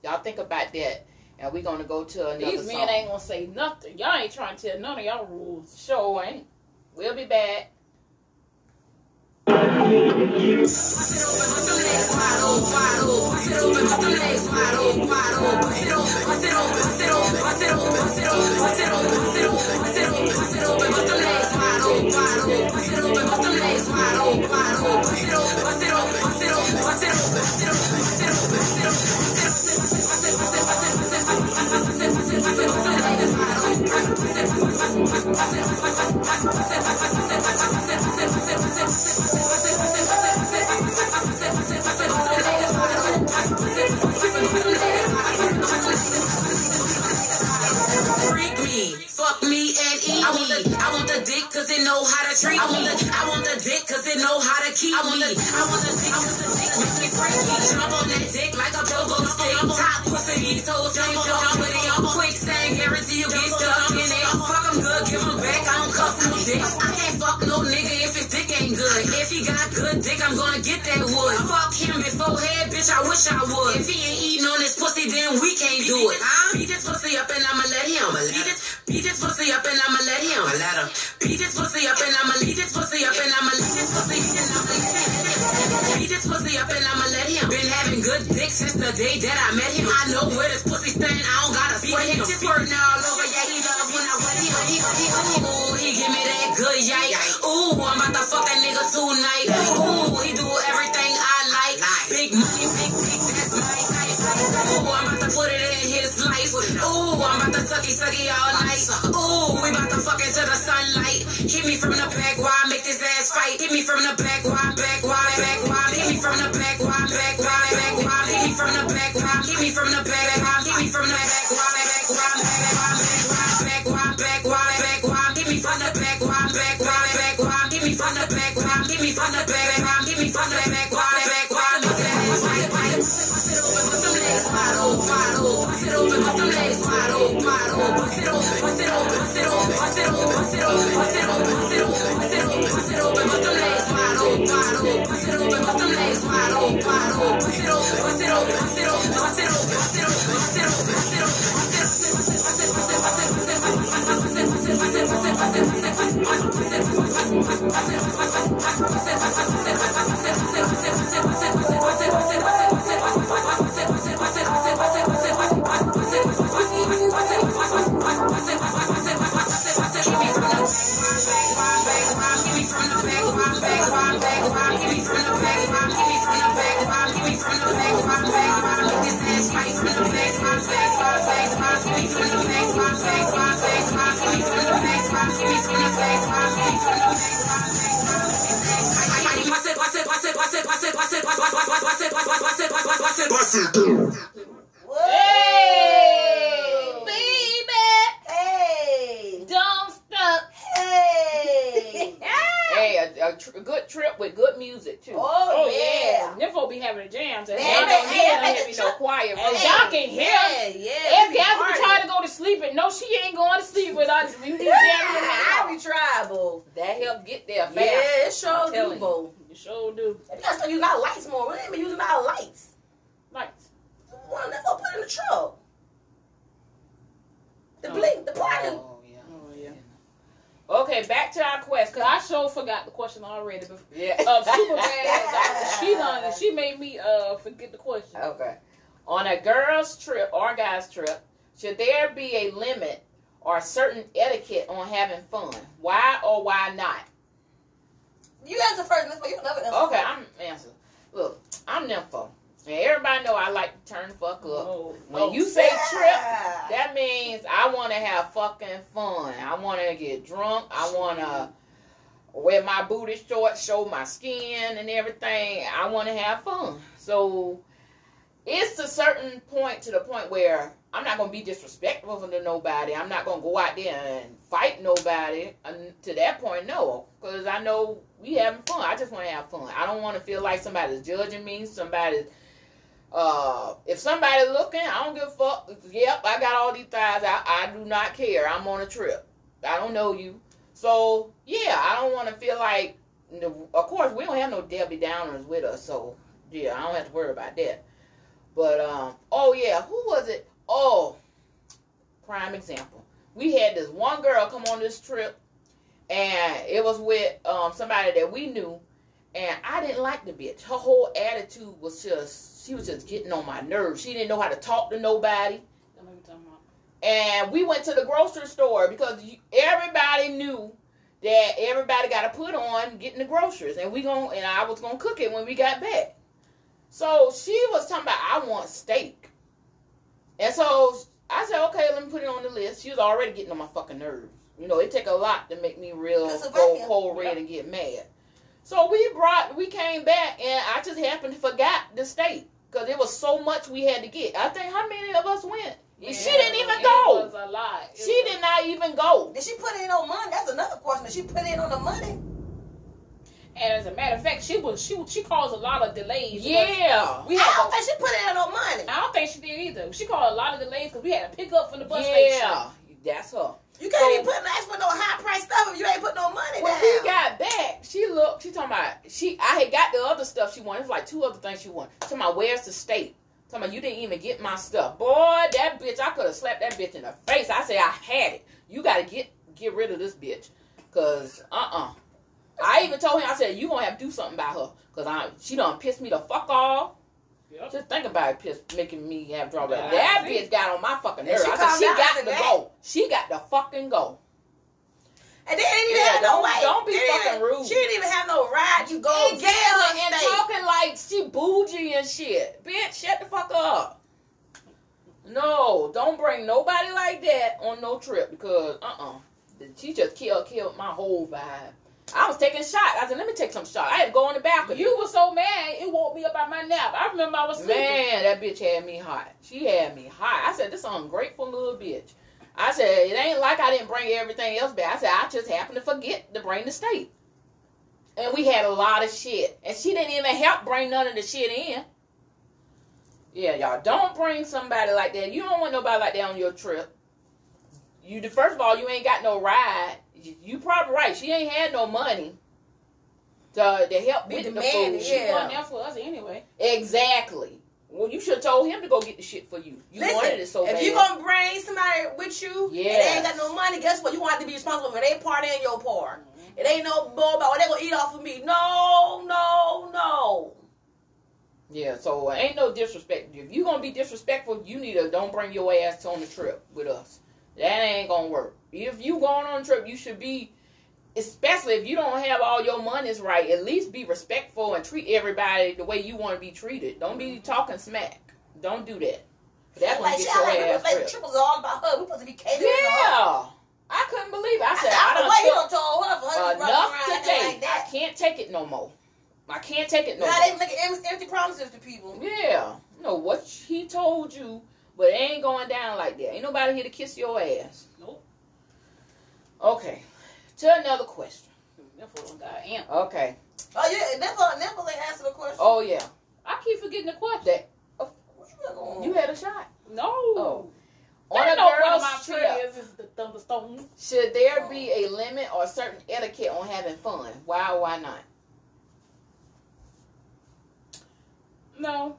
Y'all think about that, and we're gonna go to another These men song. ain't gonna say nothing. Y'all ain't trying to tell none of y'all rules. Sure ain't. We'll be back. I want the dick cause it know how to treat me. I want the dick cause it knows how to keep. Me I want the dick cause the dick makes it freaky. So you're nobody I'm quick, saying guarantee you get stuck in it. I can't fuck no nigga if ain't good. If he got good dick, I'm gonna get that wood. Fuck him beforehand, bitch, I wish I would. If he ain't eating on this pussy, then we can't do it. Beat this pussy up and I'ma let him. Beat this, beat this pussy up and I'ma let him. Beat this pussy up and I'ma beat this pussy up and I'ma beat this pussy and I'ma beat this pussy up and I'ma let him. Been having good dick since the day that I met him. I know where this pussy stand. I don't gotta sweat him. Just squirting all over. Yeah, he love when I wet him. Ooh, he give me that good yike. Ooh, I'm about to fuck that nigga tonight. Ooh, he do everything I like. Big money, big dick, that's my type. Ooh, I'm about to put it in his life. Ooh, I'm about to sucky sucky all night. Ooh, we bout to fuck into the sunlight. Hit me from the back, why make this ass fight? Hit me from the back, why back, why back, why? Hit me from the back, why back, why back, why? Hit me from the back? Hit me from the back? Hit me from the back, why why? Hit me from the back, why? Hit me from the back, why back, why? Bust it open, bust them legs wide open, wide open. Bust it open, bust them legs wide open, wide open. Bust it open, bust it open, bust it open, bust it open, bust it open, bust it open, bust it open, bust it open, bust it open, bust them legs wide open, wide open. Bust it open, bust them legs wide open, wide open. Bust it open, bust it open, bust it open, bust it open, bust it open, bust it open, bust it open, bust it Hey, Baby. Hey. don't stop. Hey. [laughs] Hey, a, a, tr- good trip with good music too. Oh, oh yeah. Them folk be having a jam. So Man, ain't no they- need hey, to I have think me no quiet. Hey, verse. Y'all can hear. Yeah, yeah. If we guys be trying to go to sleep and no, she ain't going to sleep with us. We [laughs] be jamming in I the be tribal. That help get there fast. Yeah, it sure I'm do, you. boo. You sure do. We gotta start using our lights more. We ain't been using our lights. Lights. One that's gonna put in the truck. The blink, the party. Oh, yeah. Oh yeah. Okay, back to our quest. Cause I sure forgot the question already. But yeah. uh, super bad. she done. She made me uh forget the question. Okay. On a girl's trip or guy's trip, should there be a limit or a certain etiquette on having fun? Why or why not? You answer first. That's why you never answer. Okay, first. I'm answer. Look, I'm nympho. And everybody know I like to turn the fuck up. Oh, When oh, you say yeah. trip, that means I want to have fucking fun. I want to get drunk. I want to wear my booty shorts, show my skin and everything. I want to have fun. So it's a certain point to the point where I'm not gonna be disrespectful to nobody. I'm not gonna go out there and fight nobody. And to that point, no, because I know we having fun. I just want to have fun. I don't want to feel like somebody's judging me. Somebody's uh, if somebody looking, I don't give a fuck. Yep, I got all these thighs. I, I do not care. I'm on a trip. I don't know you. So, yeah, I don't want to feel like, of course, we don't have no Debbie Downers with us. So, yeah, I don't have to worry about that. But, um, oh, yeah, who was it? Oh, prime example. We had this one girl come on this trip, and it was with um, somebody that we knew, and I didn't like the bitch. Her whole attitude was just, she was just getting on my nerves. She didn't know how to talk to nobody. I know what you're talking about. And we went to the grocery store because you, everybody knew that everybody got to put on getting the groceries, and we gon' and I was gonna cook it when we got back. So she was talking about I want steak, and so I said okay, let me put it on the list. She was already getting on my fucking nerves. You know, it take a lot to make me real go cold red and get mad. So we brought, we came back, and I just happened to forgot the steak because it was so much we had to get. I think how many of us went? she didn't even it go. was a lot. It She was- did not even go. Did she put in on money? That's another question. Did she put in on the money? And as a matter of fact, she was she she caused a lot of delays. Yeah. we I had. don't to- think she put in on money. I don't think she did either. She caused a lot of delays because we had to pick up from the bus station. Yeah. That's her. You can't So- even put ask for no high price stuff if you ain't put no money When down. we got back, she looked, she talking about, she, I had got the other stuff she wanted. It was like two other things she wanted. Talking about, where's the state. Talking about, you didn't even get my stuff. Boy, that bitch, I could have slapped that bitch in the face. I say I had it. You got to get get rid of this bitch. Because, uh-uh. I even told him, I said, you going to have to do something about her. Because I, she done pissed me the fuck off. Yep. Just think about it, piss, making me have. Yeah, that bitch got on my fucking nerves. she I said, she got to go. She got to fucking go. And they didn't even Yeah, have no don't- way. don't be fucking rude. She didn't even have no ride You go get her and steak. talking like she bougie and shit. Bitch, shut the fuck up. No, don't bring nobody like that on no trip because uh uh she just killed killed my whole vibe. I was taking shots. I said, let me take some shots. I had to go on the balcony. You were so mad, it woke me up out my nap. I remember I was sleeping. Man, that bitch had me hot. She had me hot. I said, this ungrateful little bitch. I said, it ain't like I didn't bring everything else back. I said, I just happened to forget to bring the steak. And we had a lot of shit. And she didn't even help bring none of the shit in. Yeah, y'all, don't bring somebody like that. You don't want nobody like that on your trip. You, first of all, you ain't got no ride. You, probably right. She ain't had no money to, to help with the demanding, food. She yeah. wasn't there for us anyway. Exactly. Well, you should have told him to go get the shit for you. You Listen, wanted it so if bad. you gonna bring somebody with you and they ain't got no money, guess what? You want to be responsible for their part and your part. Mm-hmm. It ain't no bull about what they gonna eat off of me. No, no, no. yeah, so uh, ain't no disrespect. If you gonna be disrespectful, you need to don't bring your ass on the trip with us. That ain't gonna work. If you going on a trip, you should be, especially if you don't have all your monies right. At least be respectful and treat everybody the way you want to be treated. Don't be mm-hmm. talking smack. Don't do that. That's gonna like, get shit, your like, ass like, trip was all about her. We supposed to be catering. Yeah, I couldn't believe. It. I I said said, I I done don't know took- told her for her to run enough today. like that. I can't take it no more. I can't take it no now more. Now they making empty, promises to people. Yeah, no, what he told you, but it ain't going down like that. Ain't nobody here to kiss your ass. Nope. Okay, to another question. Therefore, got amp. Okay. Oh yeah, that's all. Never they answer the question. Oh yeah, I keep forgetting the question. that What you on? you had a shot. No. Oh. On a know one of girl's trip, friends is the thunderstorm. should there be a limit or certain etiquette on having fun? Why? Why not? No.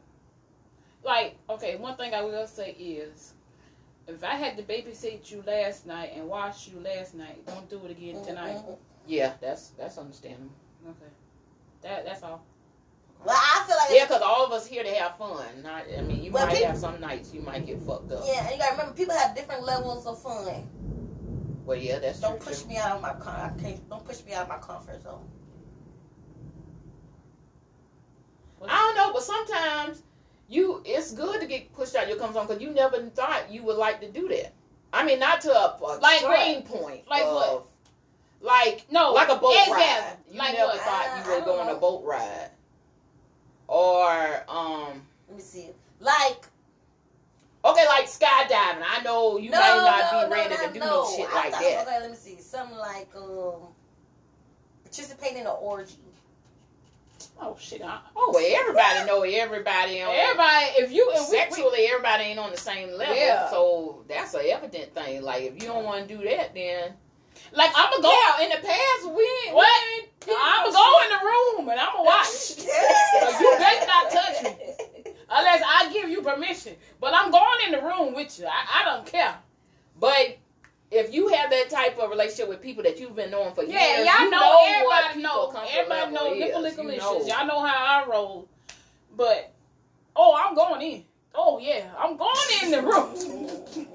Like, okay, one thing I will say is, if I had to babysit you last night and watch you last night, don't do it again tonight. Yeah, that's that's understandable. Okay. That that's all. Well, I feel like Yeah, because all of us here to have fun. Not, I mean, you Well, might peop- have some nights you might get fucked up. Yeah, and you gotta remember, people have different levels of fun. Well, yeah, that's Don't true. push too. me out of my can't, Don't push me out of my comfort zone. I don't know, but sometimes you it's good to get pushed out your comfort zone because you never thought you would like to do that. I mean, not to a, a Like extreme point. Like of- what? Like No, like a boat example. ride. You Like never what? thought you I would go a boat ride, or um. Let me see. Like, Okay, like skydiving. I know you no, might not no, be no, ready to do no. no shit I like thought- that. Okay, let me see. Something like um, participating in an orgy. Oh shit! I, Oh well, everybody know everybody on everybody, if you if we- we- sexually, everybody ain't on the same level. Yeah. So that's an evident thing. Like if you don't want to do that, then like I'm gonna go. yeah. In the past, we ain't- What? we I'm gonna go in the room and I'm gonna watch. [laughs] you better not touch me. Unless I give you permission. But I'm going in the room with you. I, I don't care. But if you have that type of relationship with people that you've been knowing for Yeah, years, y'all you know, what everybody people know. Everybody level know is. nipple You know. Y'all know how I roll. But oh, I'm going in. Oh yeah, I'm going in the room. [laughs]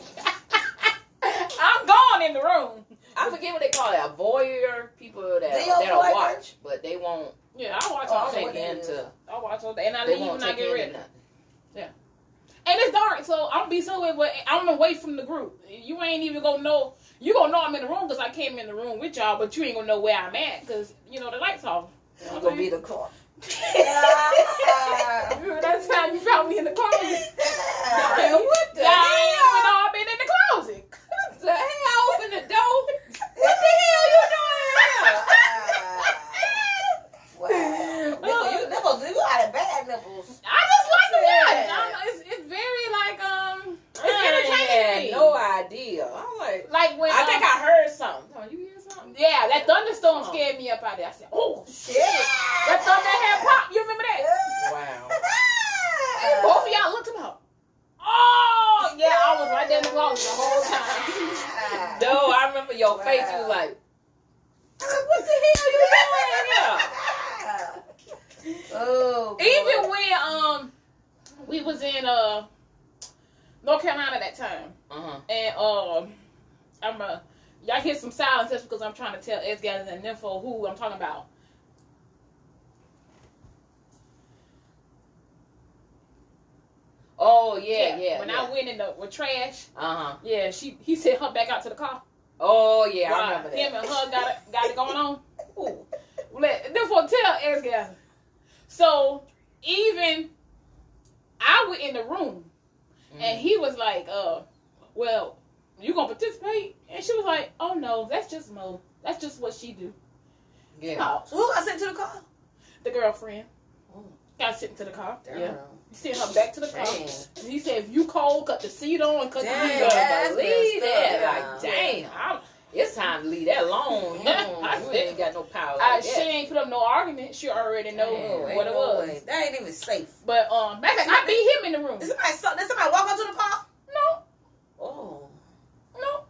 I'm going in the room. I forget what they call it. A voyeur, people that They a that'll voyeur? watch, but they won't Yeah, I watch Oh, all I day. take into. I watch all day, and I leave won't when I take get into ready. nothing. And it's dark, so I'm gonna be somewhere where I'm away from the group. You ain't even gonna know. You gonna know I'm in the room because I came in the room with y'all, but you ain't gonna know where I'm at because you know the lights off. I'm gonna be the car. [laughs] That's how you found me in the closet? [laughs] Man, what the I hell? I've been in the closet. What [laughs] the hell? Open the door. What the hell you doing? Wow. Nipple, you, nipples, you got bad nipples. I just like the Yeah. watch. I don't know, It's, it's very like um, it's I entertaining to had me. no idea. I'm like, Like when I think um, I heard something. Oh, you hear something? yeah, that thunderstorm Oh. scared me up out there. I said, oh shit, Yeah. that thunder had popped. You remember that? Wow. Both of y'all looked about. Oh yeah, I was right there in the closet the whole time. No, I remember your face. You was like, what the hell you doing here? Oh. boy. Even when um we was in uh North Carolina that time, Uh-huh. and um I'm a y'all hear some silence that's because I'm trying to tell S guys and info who I'm talking about. Oh yeah, yeah. When yeah. I went in the with trash, uh huh. yeah, she he sent her back out to the car. Oh yeah, I remember that. Him and her got it, got it going on. [laughs] Ooh. Let, therefore, tell X guy. So even I was in the room Mm. and he was like, uh, well, you gonna participate? And she was like, oh no, that's just Mo. That's just what she do. Yeah. No, So who got sent to the car? the girlfriend Oh. got sent to the car. Damn. Yeah. He sent her back to the car. Damn. And he said, if you cold, cut the seat on and cut Damn, the You heat that's on. believe that. Like, damn, I'm- it's time to leave that alone. You, [laughs] I you ain't got no power I, like she ain't put up no argument. She already know Damn, what it no was. way. That ain't even safe. But um, back I beat him in the room. Did somebody, so- did somebody walk onto the car? No, Oh. no.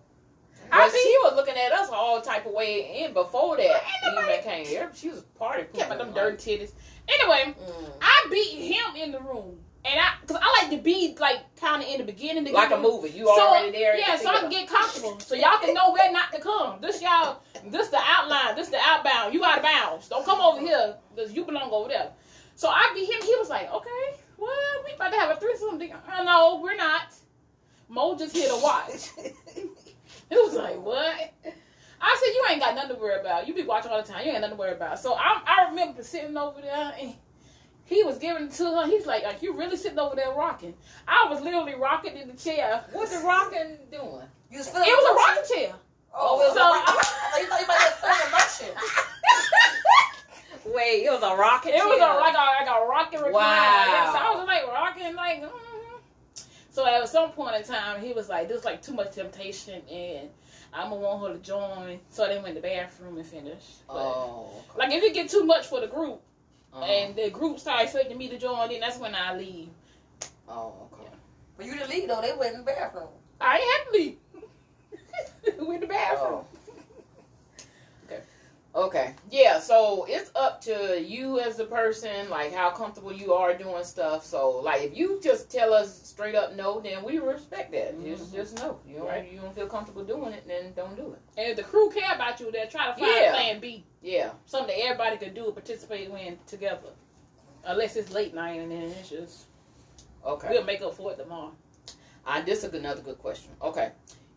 But I beat she was looking at us all type of way in before that. Ain't Even came here. She was party kept them dirty titties. Anyway, Mm. I beat him in the room, and I because I like to be like kind of in the beginning, to Like a movie. You So, already there. Yeah, so I can get comfortable, so y'all can know where not to come. This y'all, this the outline, this the outbound. You out of bounds. Don't come over here because you belong over there. So I be him. He was like, okay, well, we about to have a threesome. Uh, no, we're not. Mo just here to watch. [laughs] He was like, what? I said, you ain't got nothing to worry about. You be watching all the time. You ain't nothing to worry about. So I, I remember sitting over there and he was giving it to her. He's like, "Are you really sitting over there rocking. I was literally rocking in the chair. What the rocking doing? You was It was a rocking chair. Oh, it was So- a rock- I thought you thought you might have feeling motion. [laughs] Wait, it was a rocking It was a, like a like a rocking recliner. Wow. Yeah, so I was like rocking like. mhm. So at some point in time, he was like, "This is like too much temptation, and I'm gonna want her to join." So they went to the bathroom and finished. But, Oh. Like if it get too much for the group, Uh-huh. and the group started expecting me to join, then that's when I leave. Oh, okay. But you didn't leave though. They went in the bathroom. I ain't have to leave. [laughs] Went to the bathroom. Okay. Yeah, so it's up to you as the person, like how comfortable you are doing stuff. So like if you just tell us straight up no, then we respect that. Just just no. You don't Right. you don't feel comfortable doing it, then don't do it. And if the crew care about you, they'll try to find Yeah. a plan B. Yeah. Something that everybody could do and participate in together. Unless it's late night and then it's just Okay. we'll make up for it tomorrow. Uh, this is another good question. Okay.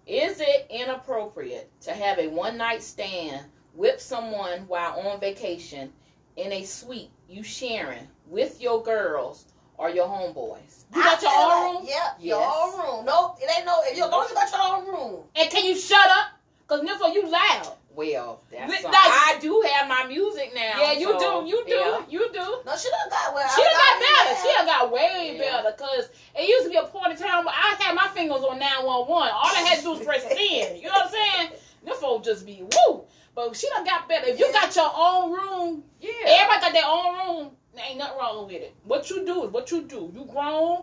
Is it inappropriate to have a one night stand with someone while on vacation in a suite you sharing with your girls or your homeboys? You got your I feel own like- room? Yep, your own room. Nope, it ain't no. If you, as long as you got your own room. And can you shut up? Cause Nifo, you loud. Well, that's Li- like- I do have my music now. yeah, you so, do, you do, yeah. you do. No, she done got well. She done got better. yeah. She done got way Yeah. better. Cause it used to be a point in time where I had my fingers on 911. All I had to do was press [laughs] 10. You know what I'm saying? Them folks just be woo. But she done got better. If you got your own room, Yeah. everybody got their own room. There ain't nothing wrong with it. What you do is what you do. You grown.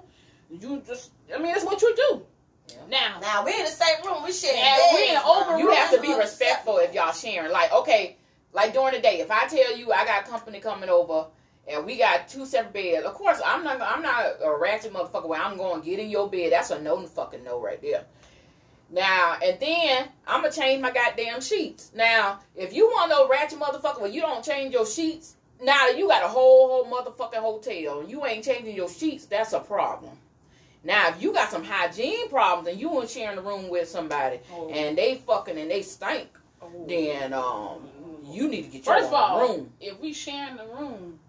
You just, I mean, that's what you do. Yeah. Now, Now we in the same room. We sharing we in over- You have to be respectful if y'all sharing. Like, okay, like during the day, if I tell you I got company coming over and we got two separate beds, of course I'm not I'm not a ratchet motherfucker where I'm going to get in your bed. That's a no fucking no right there. Now and then I'm gonna change my goddamn sheets. Now, if you want no ratchet motherfucker where you don't change your sheets, now that you got a whole whole motherfucking hotel and you ain't changing your sheets, that's a problem. Now, if you got some hygiene problems and you ain't sharing a room with somebody Oh. and they fucking and they stink, then um you need to get your first of all, room. if we sharing the room,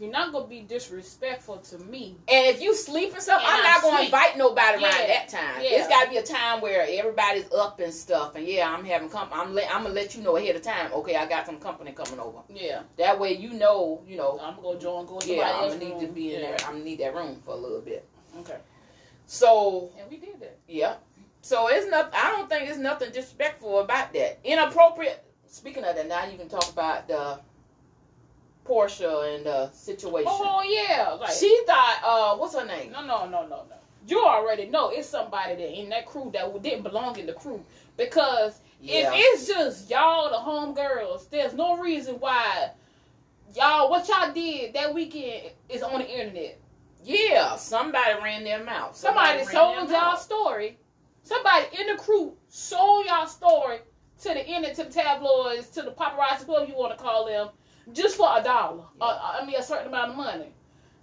you're not gonna be disrespectful to me, And if you sleep or stuff, And I'm not gonna sleep. invite nobody around that time. Yeah. It's got to be a time where everybody's up and stuff. And yeah, I'm having com- I'm let I'm gonna let you know ahead of time. Okay, I got some company coming over. yeah, That way you know, you know. I'm gonna go join, go Yeah, I'm gonna need room. to be in Yeah. there. I'm gonna need that room for a little bit. Okay, So and we did that. yeah. So it's not. I don't think there's nothing disrespectful about that. Inappropriate. Speaking of that, now you can talk about the Porsha and the situation. Oh yeah, like she thought, uh, what's her name? No, no, no, no, no. You already know it's somebody that in that crew that didn't belong in the crew because Yeah. if it's just y'all, the homegirls, there's no reason why y'all what y'all did that weekend is on the internet. Yeah, somebody ran their mouth. Somebody, ran sold y'all mouth. story. Somebody in the crew sold y'all story to the internet, to the tabloids, to the paparazzi, whoever you want to call them, just for a dollar. Uh, I mean, a certain amount of money.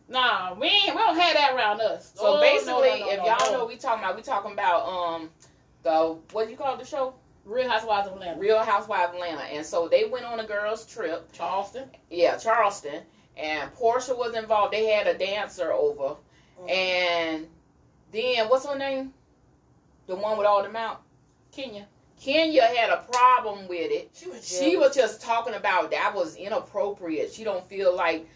Nah, we ain't, we don't have that around us. So Oh, basically, no, no, if no, y'all no. know what we talking about, we talking about um the what you call the show? Real Housewives of Atlanta, Real Housewives of Atlanta. And so they went on a girls' trip. Charleston. Yeah, Charleston. And Porsha was involved. They had a dancer over. And then what's her name? The one with all the mouth? Kenya. Kenya had a problem with it. She was She was just talking about that was inappropriate. She don't feel like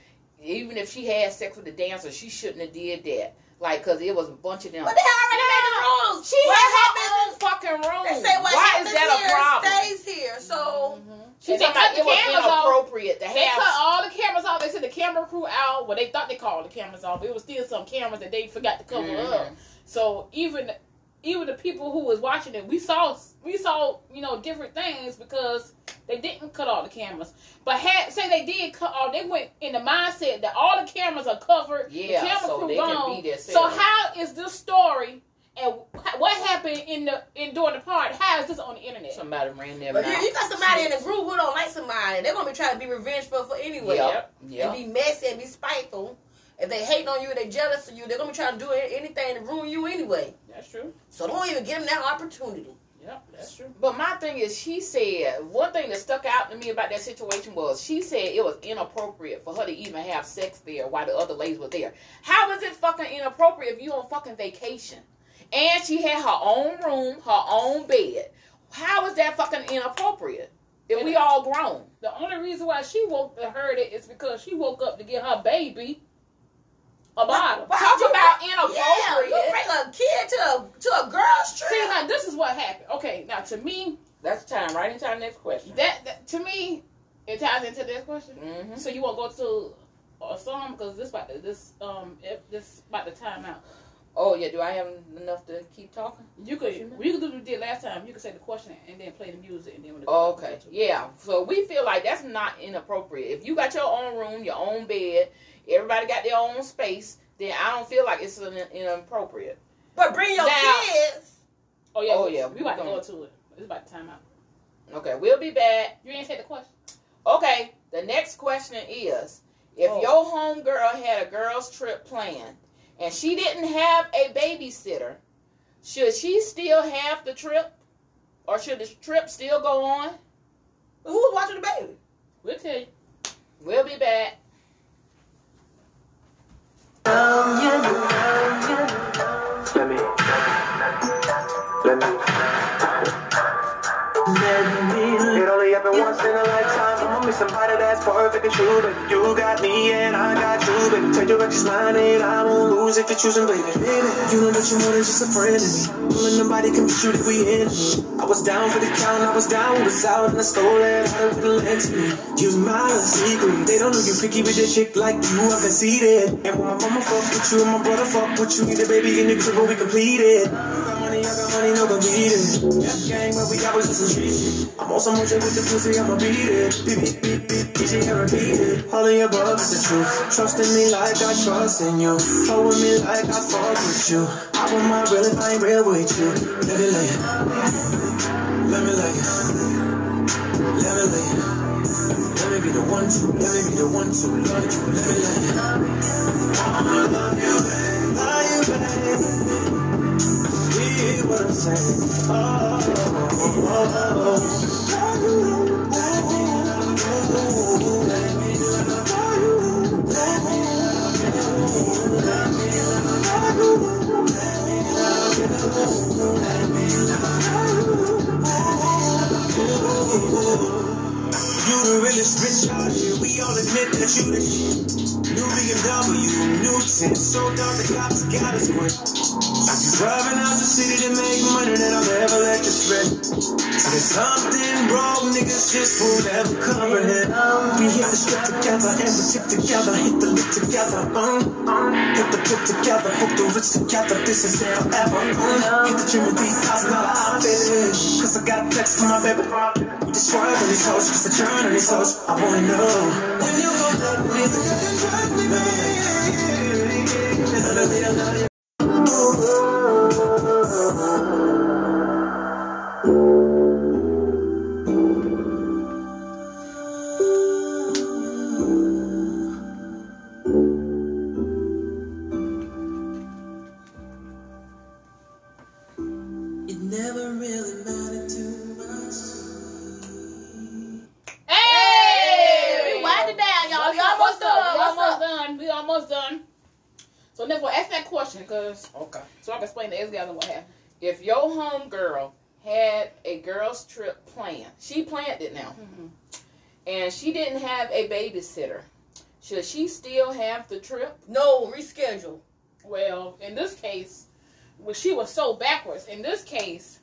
even if she had sex with the dancer, she shouldn't have did that. Like, cause it was a bunch of them. But they already made the rules. She What had her happens own fucking room. They say what Why happens is that a here problem? stays here. So She They talking cut about the it was cameras off. inappropriate to They cut have. all the cameras off. They sent the camera crew out. Well, they thought they called the cameras off. It was still some cameras that they forgot to cover Mhm. up. So even even the people who was watching it, we saw we saw you know different things because they didn't cut all the cameras. But had say they did cut all, they went in the mindset that all the cameras are covered. Yeah, the camera so crew they can be there So how is this story? And what happened in the in during the part? How is this on the internet? Somebody ran their But you, mouth. you got somebody in the group who don't like somebody. They're gonna be trying to be revengeful for anyway. Yep, And be messy and be spiteful. If they hate on you, they jealous of you. They're gonna be trying to do anything to ruin you anyway. That's true. So don't even give them that opportunity. Yep, that's true. But my thing is, she said one thing that stuck out to me about that situation was she said it was inappropriate for her to even have sex there while the other ladies were there. How is it fucking inappropriate if you on fucking vacation and she had her own room, her own bed? How is that fucking inappropriate? If we all grown, The only reason why she woke to heard it is because she woke up to get her baby a bottle. Why talk about bring- inappropriate. Yeah, you bring a kid to a to a girl's trip. See, now this is what happened. Okay, now to me, That's time. Right into our next question. that, that to me, it ties into this question. hmm So you want to go to a song because this about this um if- this about the time out. Oh yeah. Do I have enough to keep talking? You could you could do what we did last time. You could say the question and then play the music and then when the Oh, okay. Yeah. So we feel like that's not inappropriate. If you got your own room, your own bed, everybody got their own space, then I don't feel like it's an, inappropriate. But bring your Now- kids. Oh yeah, Oh, yeah, we we about to gonna- go to it. It's about the time out. Okay, we'll be back. You ain't said the question. Okay, the next question is if Oh. your home girl had a girls' trip planned and she didn't have a babysitter, should she still have the trip? Or should the trip still go on? Who's watching the baby? We'll tell you. We'll be back. It only happened once in a lifetime. I'ma meet somebody that's perfect and true. But you got me and I got you. Baby, tell your reckless mind and I won't lose if you're choosing, baby. Baby, you know that you're more than just a friend to me. Nobody can be you that we in. I was down for the count, I was down with out, and I stole it. I wouldn't let to me. Use my secret. They don't know you picky with a chick like you. I'm conceited. And when my mama fuck with you, and my brother fuck with you, need a baby in the crib, but we complete it. Money, I no go beat it. That's gang, but we always just some street. I'm some motion with the pussy, I'ma beat it. Beat, beat, beat, easy and repeat it. All of your above is the truth. Trust in me like I trust in you. Flow with me like I fuck with you. I want my real if I ain't real with you. Let me lay it. Let me lay it. Let me lay it. Let me be the one to, let me be the one to love you. Let me lay it. I wanna love you. Love you, babe. Realest bitch out here. We all admit that you the shit. New BMW, new tent. So dark the cops got us quick. Driving out city to make money that I'll never let you spend. There's something wrong, niggas just will never comprehend. We hit the strip together and we tip together, hit the lip together, um, um, hit the pit together, hook the rich together. This is forever. Um, hit the gym with three thousand dollar outfit, cause I got flex for my baby. We just swerve on these hoes, just a turn on these hoes. I wanna know when you gon' let me, drive me, baby. Girls trip planned, she planned it now, Mm-hmm. and she didn't have a babysitter, should she still have the trip? No, reschedule. Well, in this case, well, she was so backwards. In this case,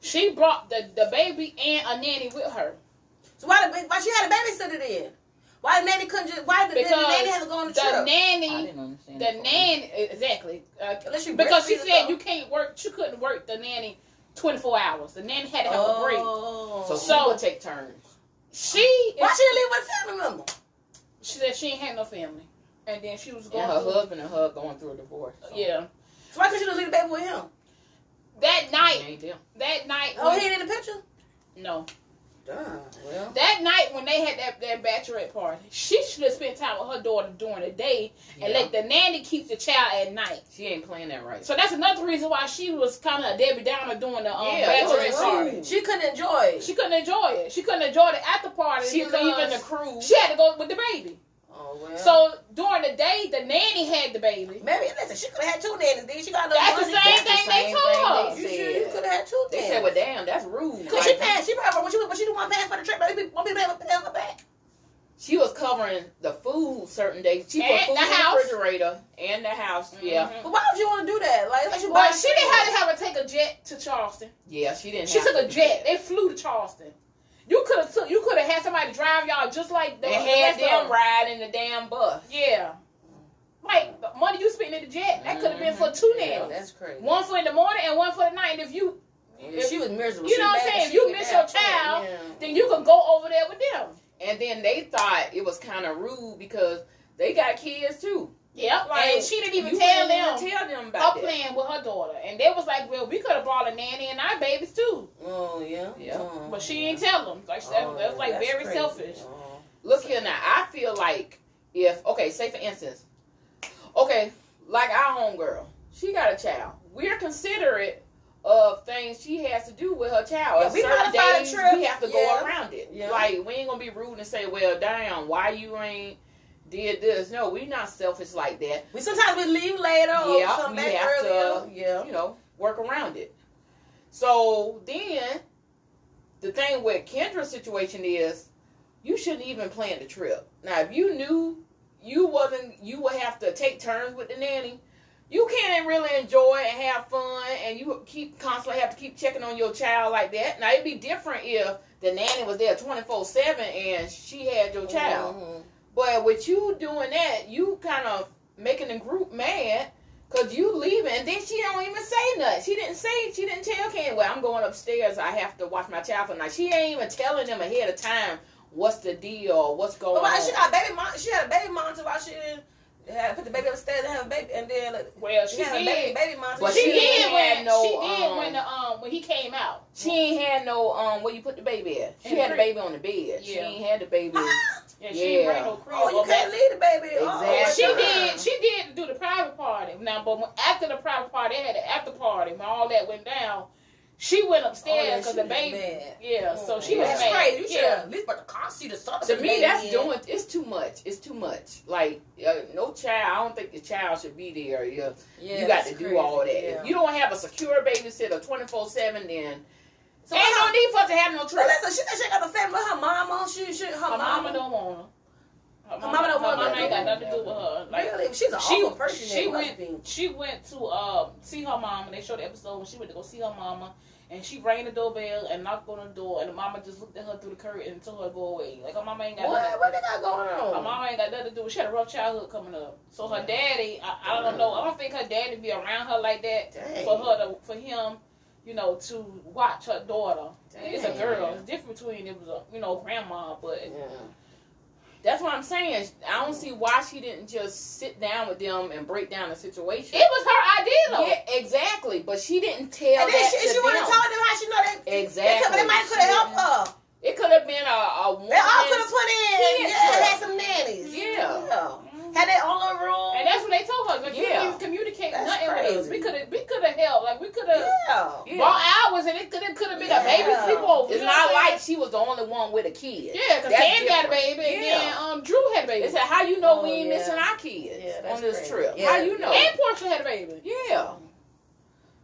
she brought the, the baby and a nanny with her. So why the why she had a babysitter then? Why the nanny couldn't just why the, the nanny had to go on the the trip? I nanny, didn't understand. the that part. nanny, exactly. Uh, Unless because she said something. you can't work, she couldn't work the nanny 24 hours. The nanny had to have a break. Oh. So she would take turns. She, why she didn't live with a family member? she said she ain't had no family. And then she was going And her through, husband and her going through a divorce. So. yeah. So why couldn't she just leave the baby with him? That night, ain't that night, Oh, when- he ain't in the picture. no. Well. That night when they had that, that bachelorette party, she should have spent time with her daughter during the day and let the nanny keep the child at night. She ain't playing that right. So that's another reason why she was kind of a Debbie Downer during the um, Yeah, bachelorette party. She couldn't enjoy it. She couldn't enjoy it. She couldn't enjoy it at the after party. she because leaving the crew. She had to go with the baby. Oh well. So during the day, the nanny had the baby. maybe listen, she could have had two nannies. Then she got enough That's the same That's thing the they told her. You sure you could have had two They nannies? said, "Well, damn, that's rude." Cause she Like, passed. She probably when she when she the one paying for the trip, maybe won't be able to pay her back. she was covering the food certain days. She put And food the in the house. refrigerator and the house. Yeah, Mhm. But why would you want to do that? Like, it's like you But she didn't have to have her take a jet to Charleston. yeah. She didn't. She have took to a do jet. that. They flew to Charleston. You could have took. You could have had somebody drive y'all just like the, They the had them ride in the damn bus. Yeah. Like the money you spent in the jet, that could have been for two mm-hmm. Yeah, that's crazy. One for in the morning and one for the night. And if you Yeah, she was miserable. You know what I'm saying? If You miss your child. Yeah. then you can go over there with them. And then they thought it was kind of rude because they got kids too. Yep. Like, and she didn't even tell didn't them even tell them her about that. playing with her daughter. And they was like, well, we could have brought a nanny and our babies too. Oh yeah. Yeah. Mm-hmm. Oh, But she didn't tell them. Like that, Oh, that was like that's very crazy. selfish. Oh. Look here now. I feel like if okay, say for instance, okay, like our homegirl, she got a child. We're considerate of things she has to do with her child. Yeah, On we certain modify the days, trip. we have to Yeah. go around it. Yeah. Like we ain't gonna be rude and say, "Well, damn, why you ain't did this?" No, we're not selfish like that. We sometimes we leave later or Yeah, come back have earlier. to, yeah. you know, work around it. So then, the thing with Kendra's situation is, you shouldn't even plan the trip. Now, if you knew you wasn't, you would have to take turns with the nanny. You can't really enjoy and have fun, and you keep constantly have to keep checking on your child like that. Now, it'd be different if the nanny was there twenty four seven and she had your child. Mhm. But with you doing that, you kind of making the group mad because you leaving, and then she don't even say nothing. She didn't say, she didn't tell Ken, well, I'm going upstairs. I have to watch my child for the night. She ain't even telling them ahead of time what's the deal or what's going But why on. she got a baby mom? She had a baby monitor while she didn't had put the baby upstairs and have a baby, and then like, Well, she she had a did. baby baby monitor. But she, she did when had no, she did um, when the um when he came out. she ain't had no um where you put the baby at. She had the baby on the bed. She Yeah. ain't had the baby. [laughs] Yeah, she didn't bring no crib. Oh, you can't leave the baby. Exactly. She Oh, did. She did do the private party. Now, but after the private party, they had the after party. When all that went down, she went Oh, upstairs because she the baby. Yeah, so she Yeah. was That's mad. crazy. You should yeah. at least put the car seat or something. To me, that's in. doing. It's too much. It's too much. Like uh, no child. I don't think the child should be there. Yeah, Yeah, you got to do crazy. all that. Yeah. If you don't have a secure babysitter twenty four seven, then So ain't no need for us to have no trust. listen, she said she got no family. Her mama, she, she, her, Her mama don't want her. Her mama don't want mama ain't got nothing to do with her. Like really, she's an she, awful person. she went. She went to um see her mama. And they showed the episode when she went to go see her mama, and she rang the doorbell and knocked on the door, and the mama just looked at her through the curtain and told her to go away. Like her mama ain't got What? nothing. What they got going on? Her mama ain't got nothing to do. She had a rough childhood coming up. So her daddy, I, I don't know. I don't think her daddy be around her like that Dang. for her to, for him, you know, to watch her daughter. It's a girl. It's different between it was a you know grandma, but Yeah. That's what I'm saying. I don't see why she didn't just sit down with them and break down the situation. it was her idea though. yeah, exactly. But she didn't tell And then she, to she would have told them how she know that. Exactly. They, might could have helped her. It could have been a, a woman. They all could have put in. Yeah, had some nannies. Yeah. Had their own little room. And that's what they told her. fuck? Like, you Yeah. didn't communicate That's nothing with us. We could have, we could have helped. Like, we could have Yeah. Yeah. bought hours, and it could have, could have been a baby sleepover. It's You know what not like she was the only one with a kid. Yeah, because That's Cam got a baby, and Yeah. then um, Drew had a baby. They said, "How you know we Oh, ain't yeah. missing our kids Yeah, on this crazy. trip? Yeah. How you know?" and Porsha had a baby. Yeah.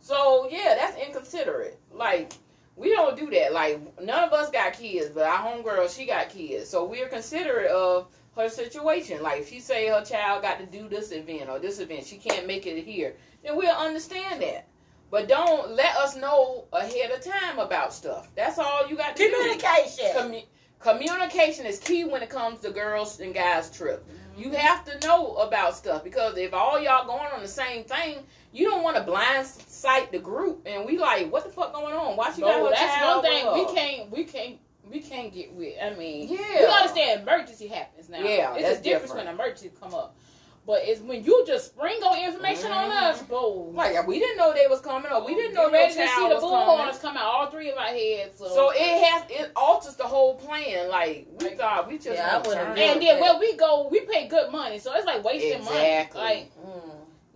So yeah, that's inconsiderate. Like we don't do that. Like none of us got kids, but our homegirl she got kids, so we're considerate of her situation. Like she say her child got to do this event or this event, she can't make it here, then we'll understand that. But don't let us know ahead of time about stuff. That's all you got to do. Communication. Communication is key when it comes to girls and guys trip. Mm-hmm. You have to know about stuff because if all y'all going on the same thing, you don't want to blind sight the group and we like, what the fuck going on? Why she got No, her that's one thing we can't, we can't, we can't get with. I mean, Yeah. we understand emergency happens now. Yeah, it's that's a difference different. when emergency come up. But it's when you just spring on information on Mhm. us, bro. Like we didn't know they was coming or we didn't know Get their ready to see the was bullhorns coming. come out, all three of our heads. So, So it has it alters the whole plan. Like we thought we just Yeah, I gonna would've turn done and then that- where we go, we pay good money, so it's like wasting Exactly. money. Like Mm.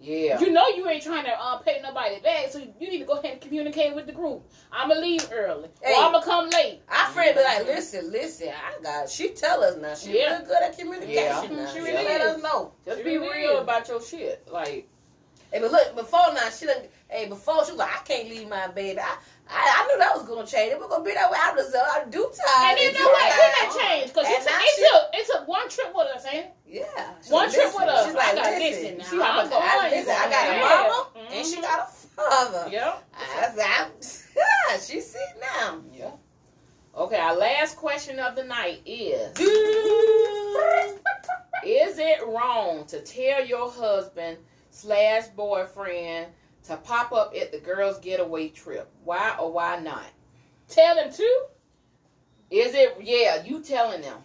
Yeah. you know, you ain't trying to uh, pay nobody back, so you need to go ahead and communicate with the group. I'm gonna leave early, Hey. or I'm gonna come late. Our friend be like, listen, listen, I got. She tell us now. She Yeah. real good at communication Yeah. now. She She really let us know. Just She be really real is. about your shit. Like Hey, but look, before now, she done. Hey, before she was like, I can't leave my baby. I, I, I knew that was gonna change. It was gonna be that way. I was uh, due time. And then no way, time. that changed, because it, took- now it she- took it took one trip with us, ain't it? Yeah. One trip with us. She's I like, gotta listen. listen now. She like, I'm listen, I, listen, I got a mama Mhm. and she got a father. Yep. I, I, [laughs] she's sitting down. Yeah. Okay, our last question of the night is Is it wrong to tell your husband slash boyfriend to pop up at the girls' getaway trip? Why or why not? Tell them too. Is it yeah, you telling them.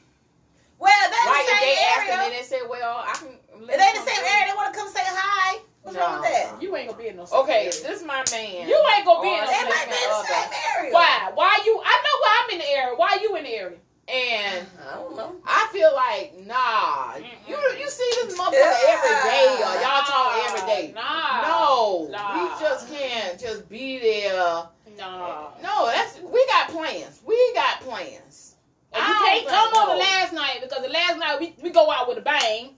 Well, they Like the if they same ask and area. they say, Well, I can If they the same area, they want to come say hi. What's wrong with that? You ain't gonna be in no. Okay, area. this is my man. You ain't gonna be in no. They might be in the same area. Why? Why you? I know why I'm in the area. Why you in the area? And I don't know. I feel like, nah, you you see this motherfucker every day, or y'all talk every day. Nah. No, Nah. we just can't just be there. Nah. No, that's we got plans. We got plans. And you can't oh, come on the last night because the last night we, we go out with a bang.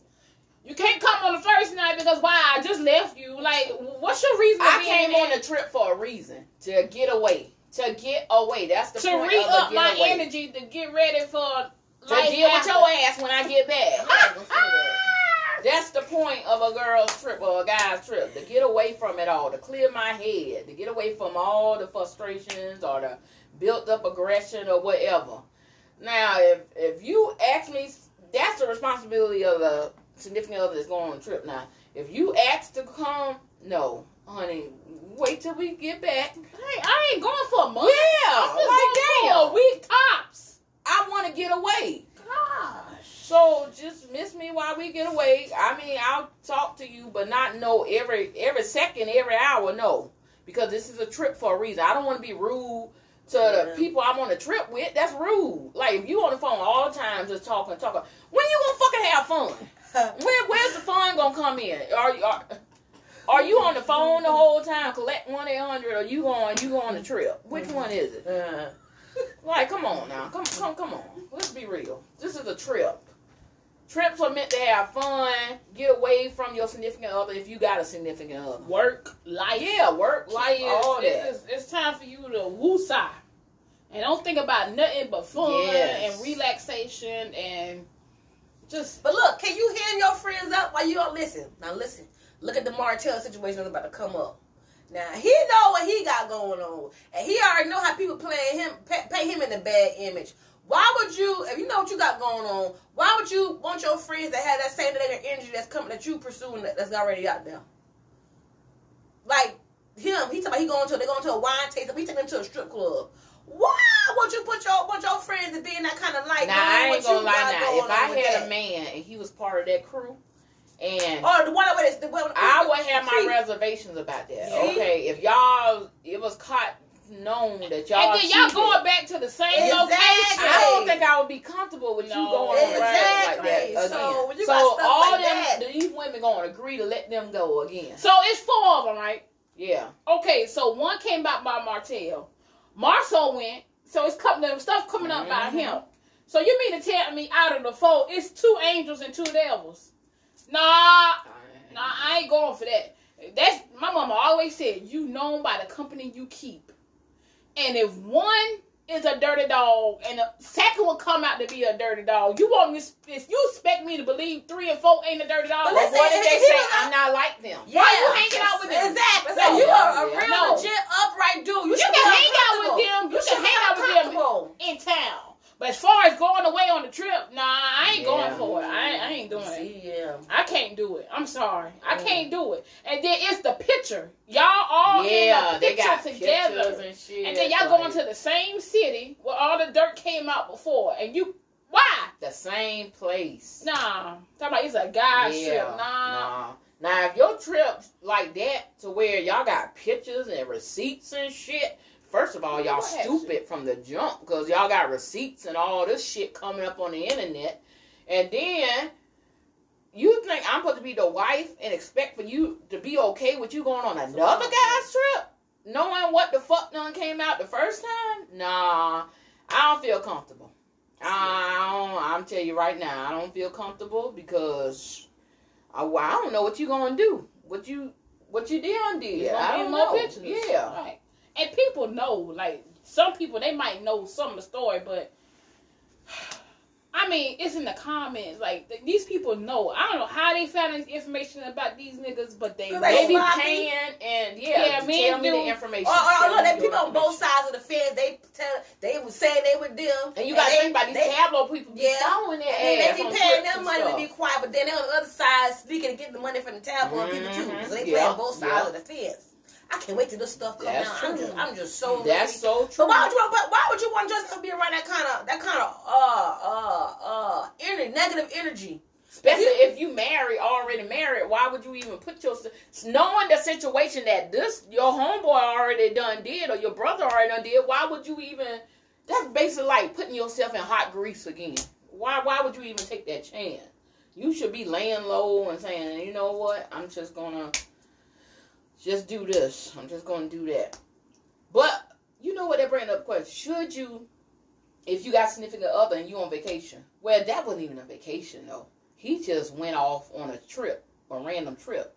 You can't come on the first night because why? I just left you. Like, what's your reason? I came on the trip for a reason to get away. To get away. That's the to point re of up my getaway. energy to get ready for To life deal with your ass when I get back. [laughs] I'm not gonna say that. That's the point of a girl's trip or a guy's trip to get away from it all, to clear my head, to get away from all the frustrations or the built up aggression or whatever. Now, if if you ask me, that's the responsibility of the significant other that's going on the trip. Now, if you ask to come, no, honey, wait till we get back. Hey, I ain't going for a month. Yeah, I'm just like going for damn. a week tops. I want to get away. Gosh. So just miss me while we get away. I mean, I'll talk to you, but not know every every second, every hour. No, because this is a trip for a reason. I don't want to be rude to the people I'm on a trip with. That's rude. Like if you on the phone all the time, just talking, talking. When you gonna fucking have fun? [laughs] Where where's the fun gonna come in? Are you are, are you on the phone the whole time, collect one eight hundred, or you going you on the trip? Which one is it? Uh, Like, come on now. Come come come on. Let's be real. This is a trip. Trips are meant to have fun, get away from your significant other if you got a significant other. Work, life. Yeah, work, life, It's, all that. it's, it's time for you to woosah. And don't think about nothing but fun Yes. and relaxation and just but look, can you hear your friends up while you don't listen? Now listen. Look at the Martell situation that's about to come up. Now he know what he got going on, and he already know how people play him, pay, pay him in a bad image. Why would you, if you know what you got going on, why would you want your friends to have that same negative energy that's coming that you pursuing that, that's already out there? Like him, he talking about he going to they going to a wine tasting, he taking them to a strip club. Why would you put your want your friends to be in that kind of light? Now I ain't gonna lie now. If I had that? a man and he was part of that crew and Or the one over there, the one I would have my reservations about that. See? Okay, if y'all it was caught known that y'all. and then y'all cheated. going back to the same Exactly. location. I don't think I would be comfortable with you No. going on a ride like that again. So, when you So got stuff all like them that- these women gonna agree to let them go again. So it's four of them, right? Yeah. Okay, so one came out by Martell. Marsau went, so it's coming stuff coming up by Mhm. him. So you mean to tell me out of the four, it's two angels and two devils? Nah, nah, I ain't going for that. That's my mama always said, you known by the company you keep. And if one is a dirty dog and the second will come out to be a dirty dog, you want me if you expect me to believe three and four ain't a dirty dog? But listen, what did they he- he say? I'm not like them. Yeah, Why you hanging out with them? Exactly. So you are a real No. legit upright dude. You, You should can hang out with them. You should can hang out with them. in town. But as far as going away on the trip, nah, I ain't Yeah. going for it. I, I ain't doing it. Yeah. I can't do it. I'm sorry. I can't do it. And then it's the picture. Y'all all yeah, in the they picture got together. pictures and shit. and then y'all like, going to the same city where all the dirt came out before. And you, why? the same place. Nah. Talking about it's a guy yeah, trip. Nah. nah. Now, if your trip like that to where y'all got pictures and receipts and shit, first of all, y'all stupid from the jump because y'all got receipts and all this shit coming up on the internet. And then you think I'm supposed to be the wife and expect for you to be okay with you going on another guy's trip? Knowing what the fuck done came out the first time? Nah, I don't feel comfortable. I don't, I'm telling you right now, I don't feel comfortable because I, I don't know what you gonna do. What you what you done did. I don't know. pictures. Yeah. Right. And people know, like some people, they might know some of the story, but I mean, it's in the comments. Like th- these people know. I don't know how they found this information about these niggas, but they Cause know. they They be paying and yeah, Yeah, to me tell and me the information. Or, or, or look, me they the people on both sides of the fence. They tell they would say they would them. And you gotta they, think about these they, tabloid people be Yeah. throwing their And ass they be paying their them and money to be quiet, but then they're on the other side speaking to get the money from the tabloid people too. So they Yeah. playing both sides Yeah. of the fence. I can't wait till this stuff come That's out. I'm just, I'm just so. That's ready. so But why would you? But why would you want just to be around that kind of that kind of uh uh uh energy, negative energy? Especially if you married, already married, why would you even put yourself knowing the situation that this your homeboy already done did or your brother already done did? Why would you even? That's basically like putting yourself in hot grease again. Why? Why would you even take that chance? You should be laying low and saying, you know what? I'm just gonna just do this. I'm just gonna do that. But you know what? That brings up question: Should you, if you got significant other and you on vacation? Well, that wasn't even a vacation though he just went off on a trip, a random trip.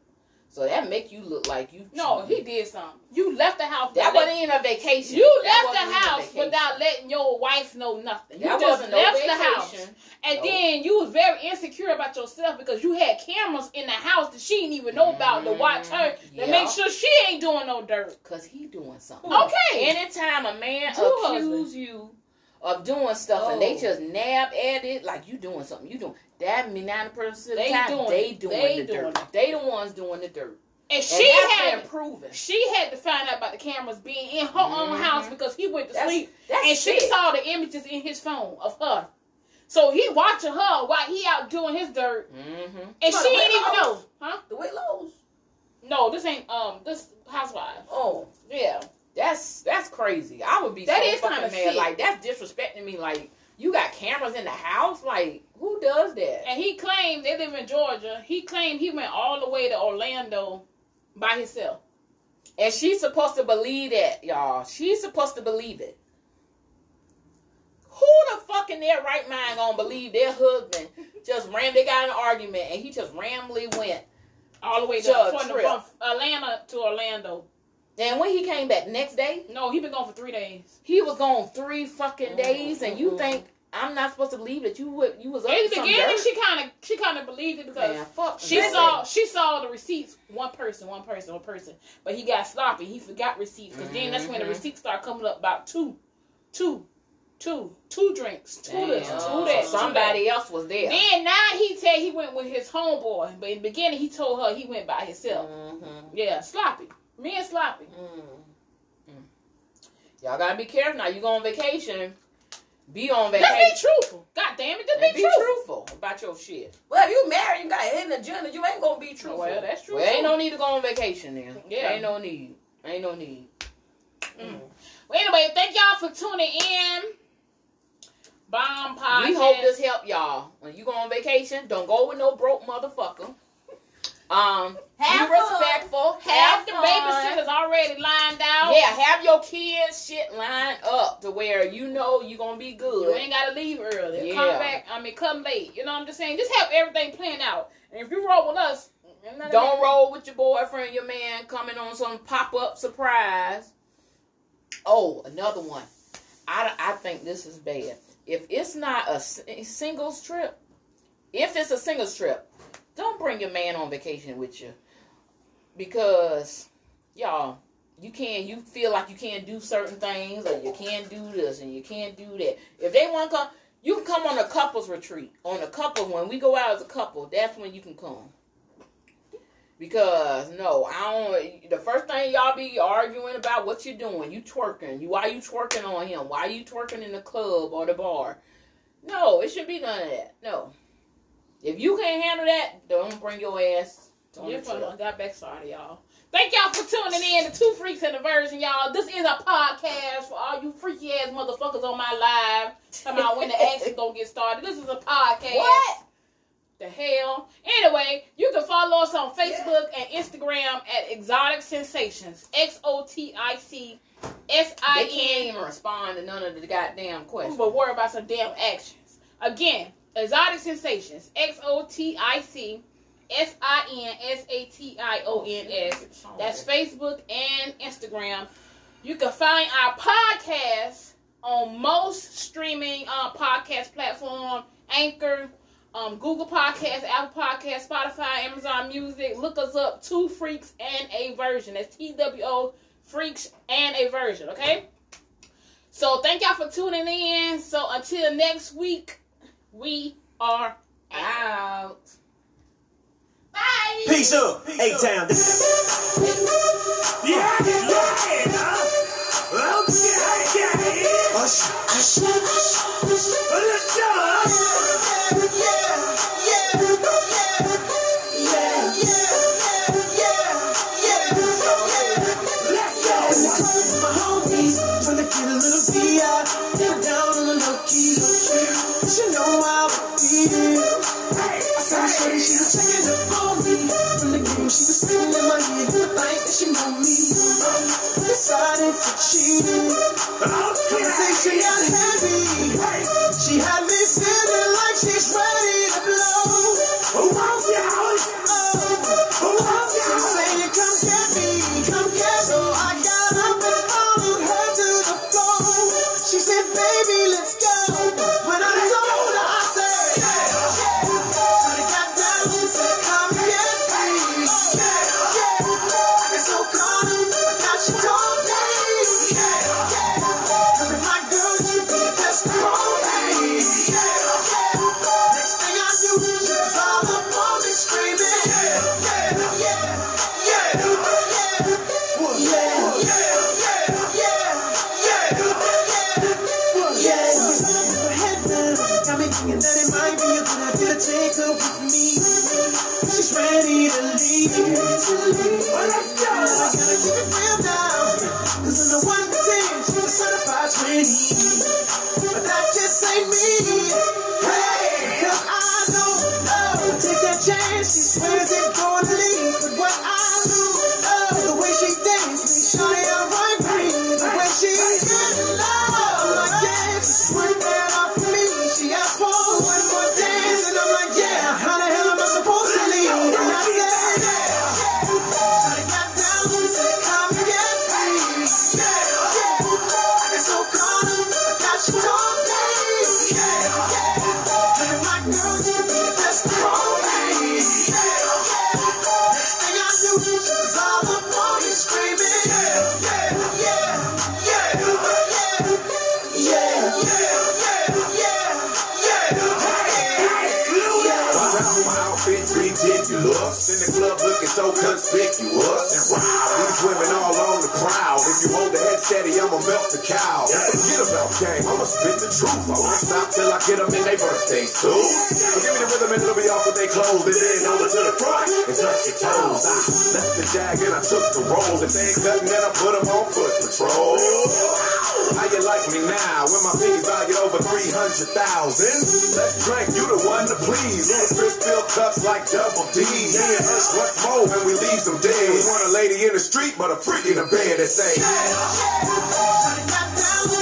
So that make you look like you. No, he did something. You left the house. That wasn't even a vacation. You That left the house without letting your wife know nothing. You That just wasn't no left the house. vacation. And No. then you was very insecure about yourself because you had cameras in the house that she didn't even know about to watch her to mm, Yeah. make sure she ain't doing no dirt. Cause he doing something. Okay. Anytime a man Two accuse you of doing stuff and they Oh. just nab at it like you doing something, you doing that mean ninety percent of the They time doing they doing They the doing dirt. it. They the ones doing the dirt. And And she that's had proven. she had to find out about the cameras being in her own Mhm. house because he went to That's, sleep that's and she saw the images in his phone of her. So he watching her while he out doing his dirt, Mm-hmm. and But she the ain't even know, huh? The Whitlows. No, this ain't um this housewife. Oh, Yeah, That's that's crazy. I would be That so is mad. sick. Like that's disrespecting me. Like you got cameras in the house. Like who does that? and he claimed they live in Georgia. He claimed he went all the way to Orlando by himself. And she's supposed to believe that, y'all. She's supposed to believe it. Who the fuck in their right mind gonna believe their husband just ran? They got an argument and he just randomly went. All the way to, To a from, trip. from Atlanta to Orlando. And when he came back next day, No, he been gone for three days. he was gone three fucking Mm-hmm. days. And you think I'm not supposed to believe that you would you was up In the beginning, dirt? she kind of she kind of believed it because Man, fuck she that. saw she saw the receipts. One person, one person, one person. But he got sloppy. He forgot receipts because then that's when the Mhm. receipts start coming up about two, two, two, two drinks, two this, two that, So somebody else was there. Then now he said he went with his homeboy, but in the beginning he told her he went by himself. Mhm. Yeah, sloppy. Me and sloppy. Mm. Y'all gotta be careful now. You go on vacation. Be on Let's vacation. be truthful. God damn it, just be, be truthful. truthful about your shit. well, if you married, you got a hidden agenda. You ain't gonna be truthful. Well, that's true. Well, ain't no need to go on vacation then. Yeah. Ain't no need. Ain't no need. Well, Well, anyway, thank y'all for tuning in. Bomb podcast. We hope this helped y'all. When you go on vacation, don't go with no broke motherfucker. Um, Have be fun. respectful. Have Have the fun. babysitters already lined out. Yeah, have your kids shit lined up to where you know you're gonna be good. You ain't gotta leave early. Yeah. Come back. I mean, come late. You know what I'm just saying? Just have everything planned out. And if you roll with us, Don't roll with your boyfriend, your man coming on some pop up surprise. Oh, another one. I, I think this is bad. If it's not a singles trip, if it's a singles trip, don't bring your man on vacation with you. Because y'all you can't you feel like you can't do certain things or you can't do this and you can't do that. If they want to come you can come on a couples retreat. On a couple when we go out as a couple that's when you can come. Because no i don't the first thing y'all be arguing about what you're doing? You twerking. You why you twerking on him? Why you twerking in the club or the bar? No it should be none of that. No if you can't handle that don't bring your ass on Yeah, the fun. trip. got back started, y'all. Thank y'all for tuning in to Two Freaks and a Virgin, y'all. This is a podcast for all you freaky ass motherfuckers on my live. Talking about when the [laughs] action gonna get started. This is a podcast. What? The hell? Anyway, you can follow us on Facebook and Instagram at Exotic Sensations. X O T I C S They can't even respond to none of the goddamn questions. But worry about some damn actions. Again, Exotic Sensations. X O T I C S I N S A T I O N S. That's Facebook and Instagram. You can find our podcast on most streaming uh, podcast platform, Anchor, um, Google Podcasts, Apple Podcasts, Spotify, Amazon Music. Look us up, Two Freaks and a Virgin. That's T W O Freaks and a Virgin, okay? So thank y'all for tuning in. So until next week, we are out. Bye. Peace up, A Town. Yeah, yeah, okay, okay. Hush, hush, hush. Let's go. Over 300,000? Let's drink, you the one to please. Ludacris fill cups like double D. And us, what's more when we leave them dead? We want a lady in the street, but a freak in the bed that say, Take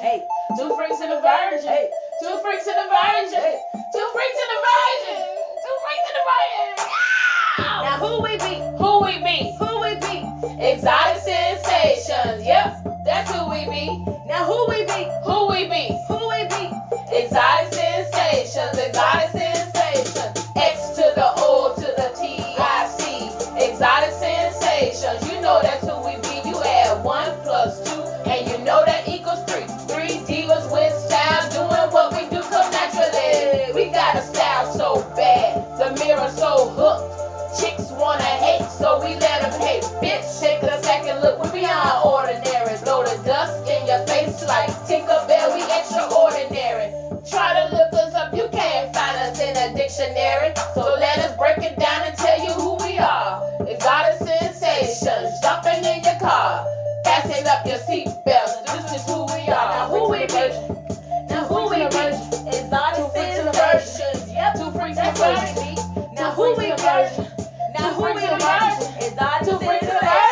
Hey. Two freaks in a virgin. Hey. Two freaks in a virgin. Hey. Two freaks in a virgin. Two freaks in a virgin. Now who we be? Who we be? Who we be? Exotic sensations. Yep, that's who we be. Now who we be? Who we be? Who we be? Exotic sensations. Exotic sensations. X to the O to the T I C. Exotic sensations. You know that's so we let them hate. Bitch, shake a second, look, we beyond ordinary. Blow the dust in your face like Tinkerbell, we extraordinary. Try to look us up, you can't find us in a dictionary. So let us break it down and tell you who we are. It's got a sensation. jumping in your car. Fasten up your seatbelts, this is who we are. Now who we be? Now who we be? Yep, Now who we are. Now who we are? God to bring us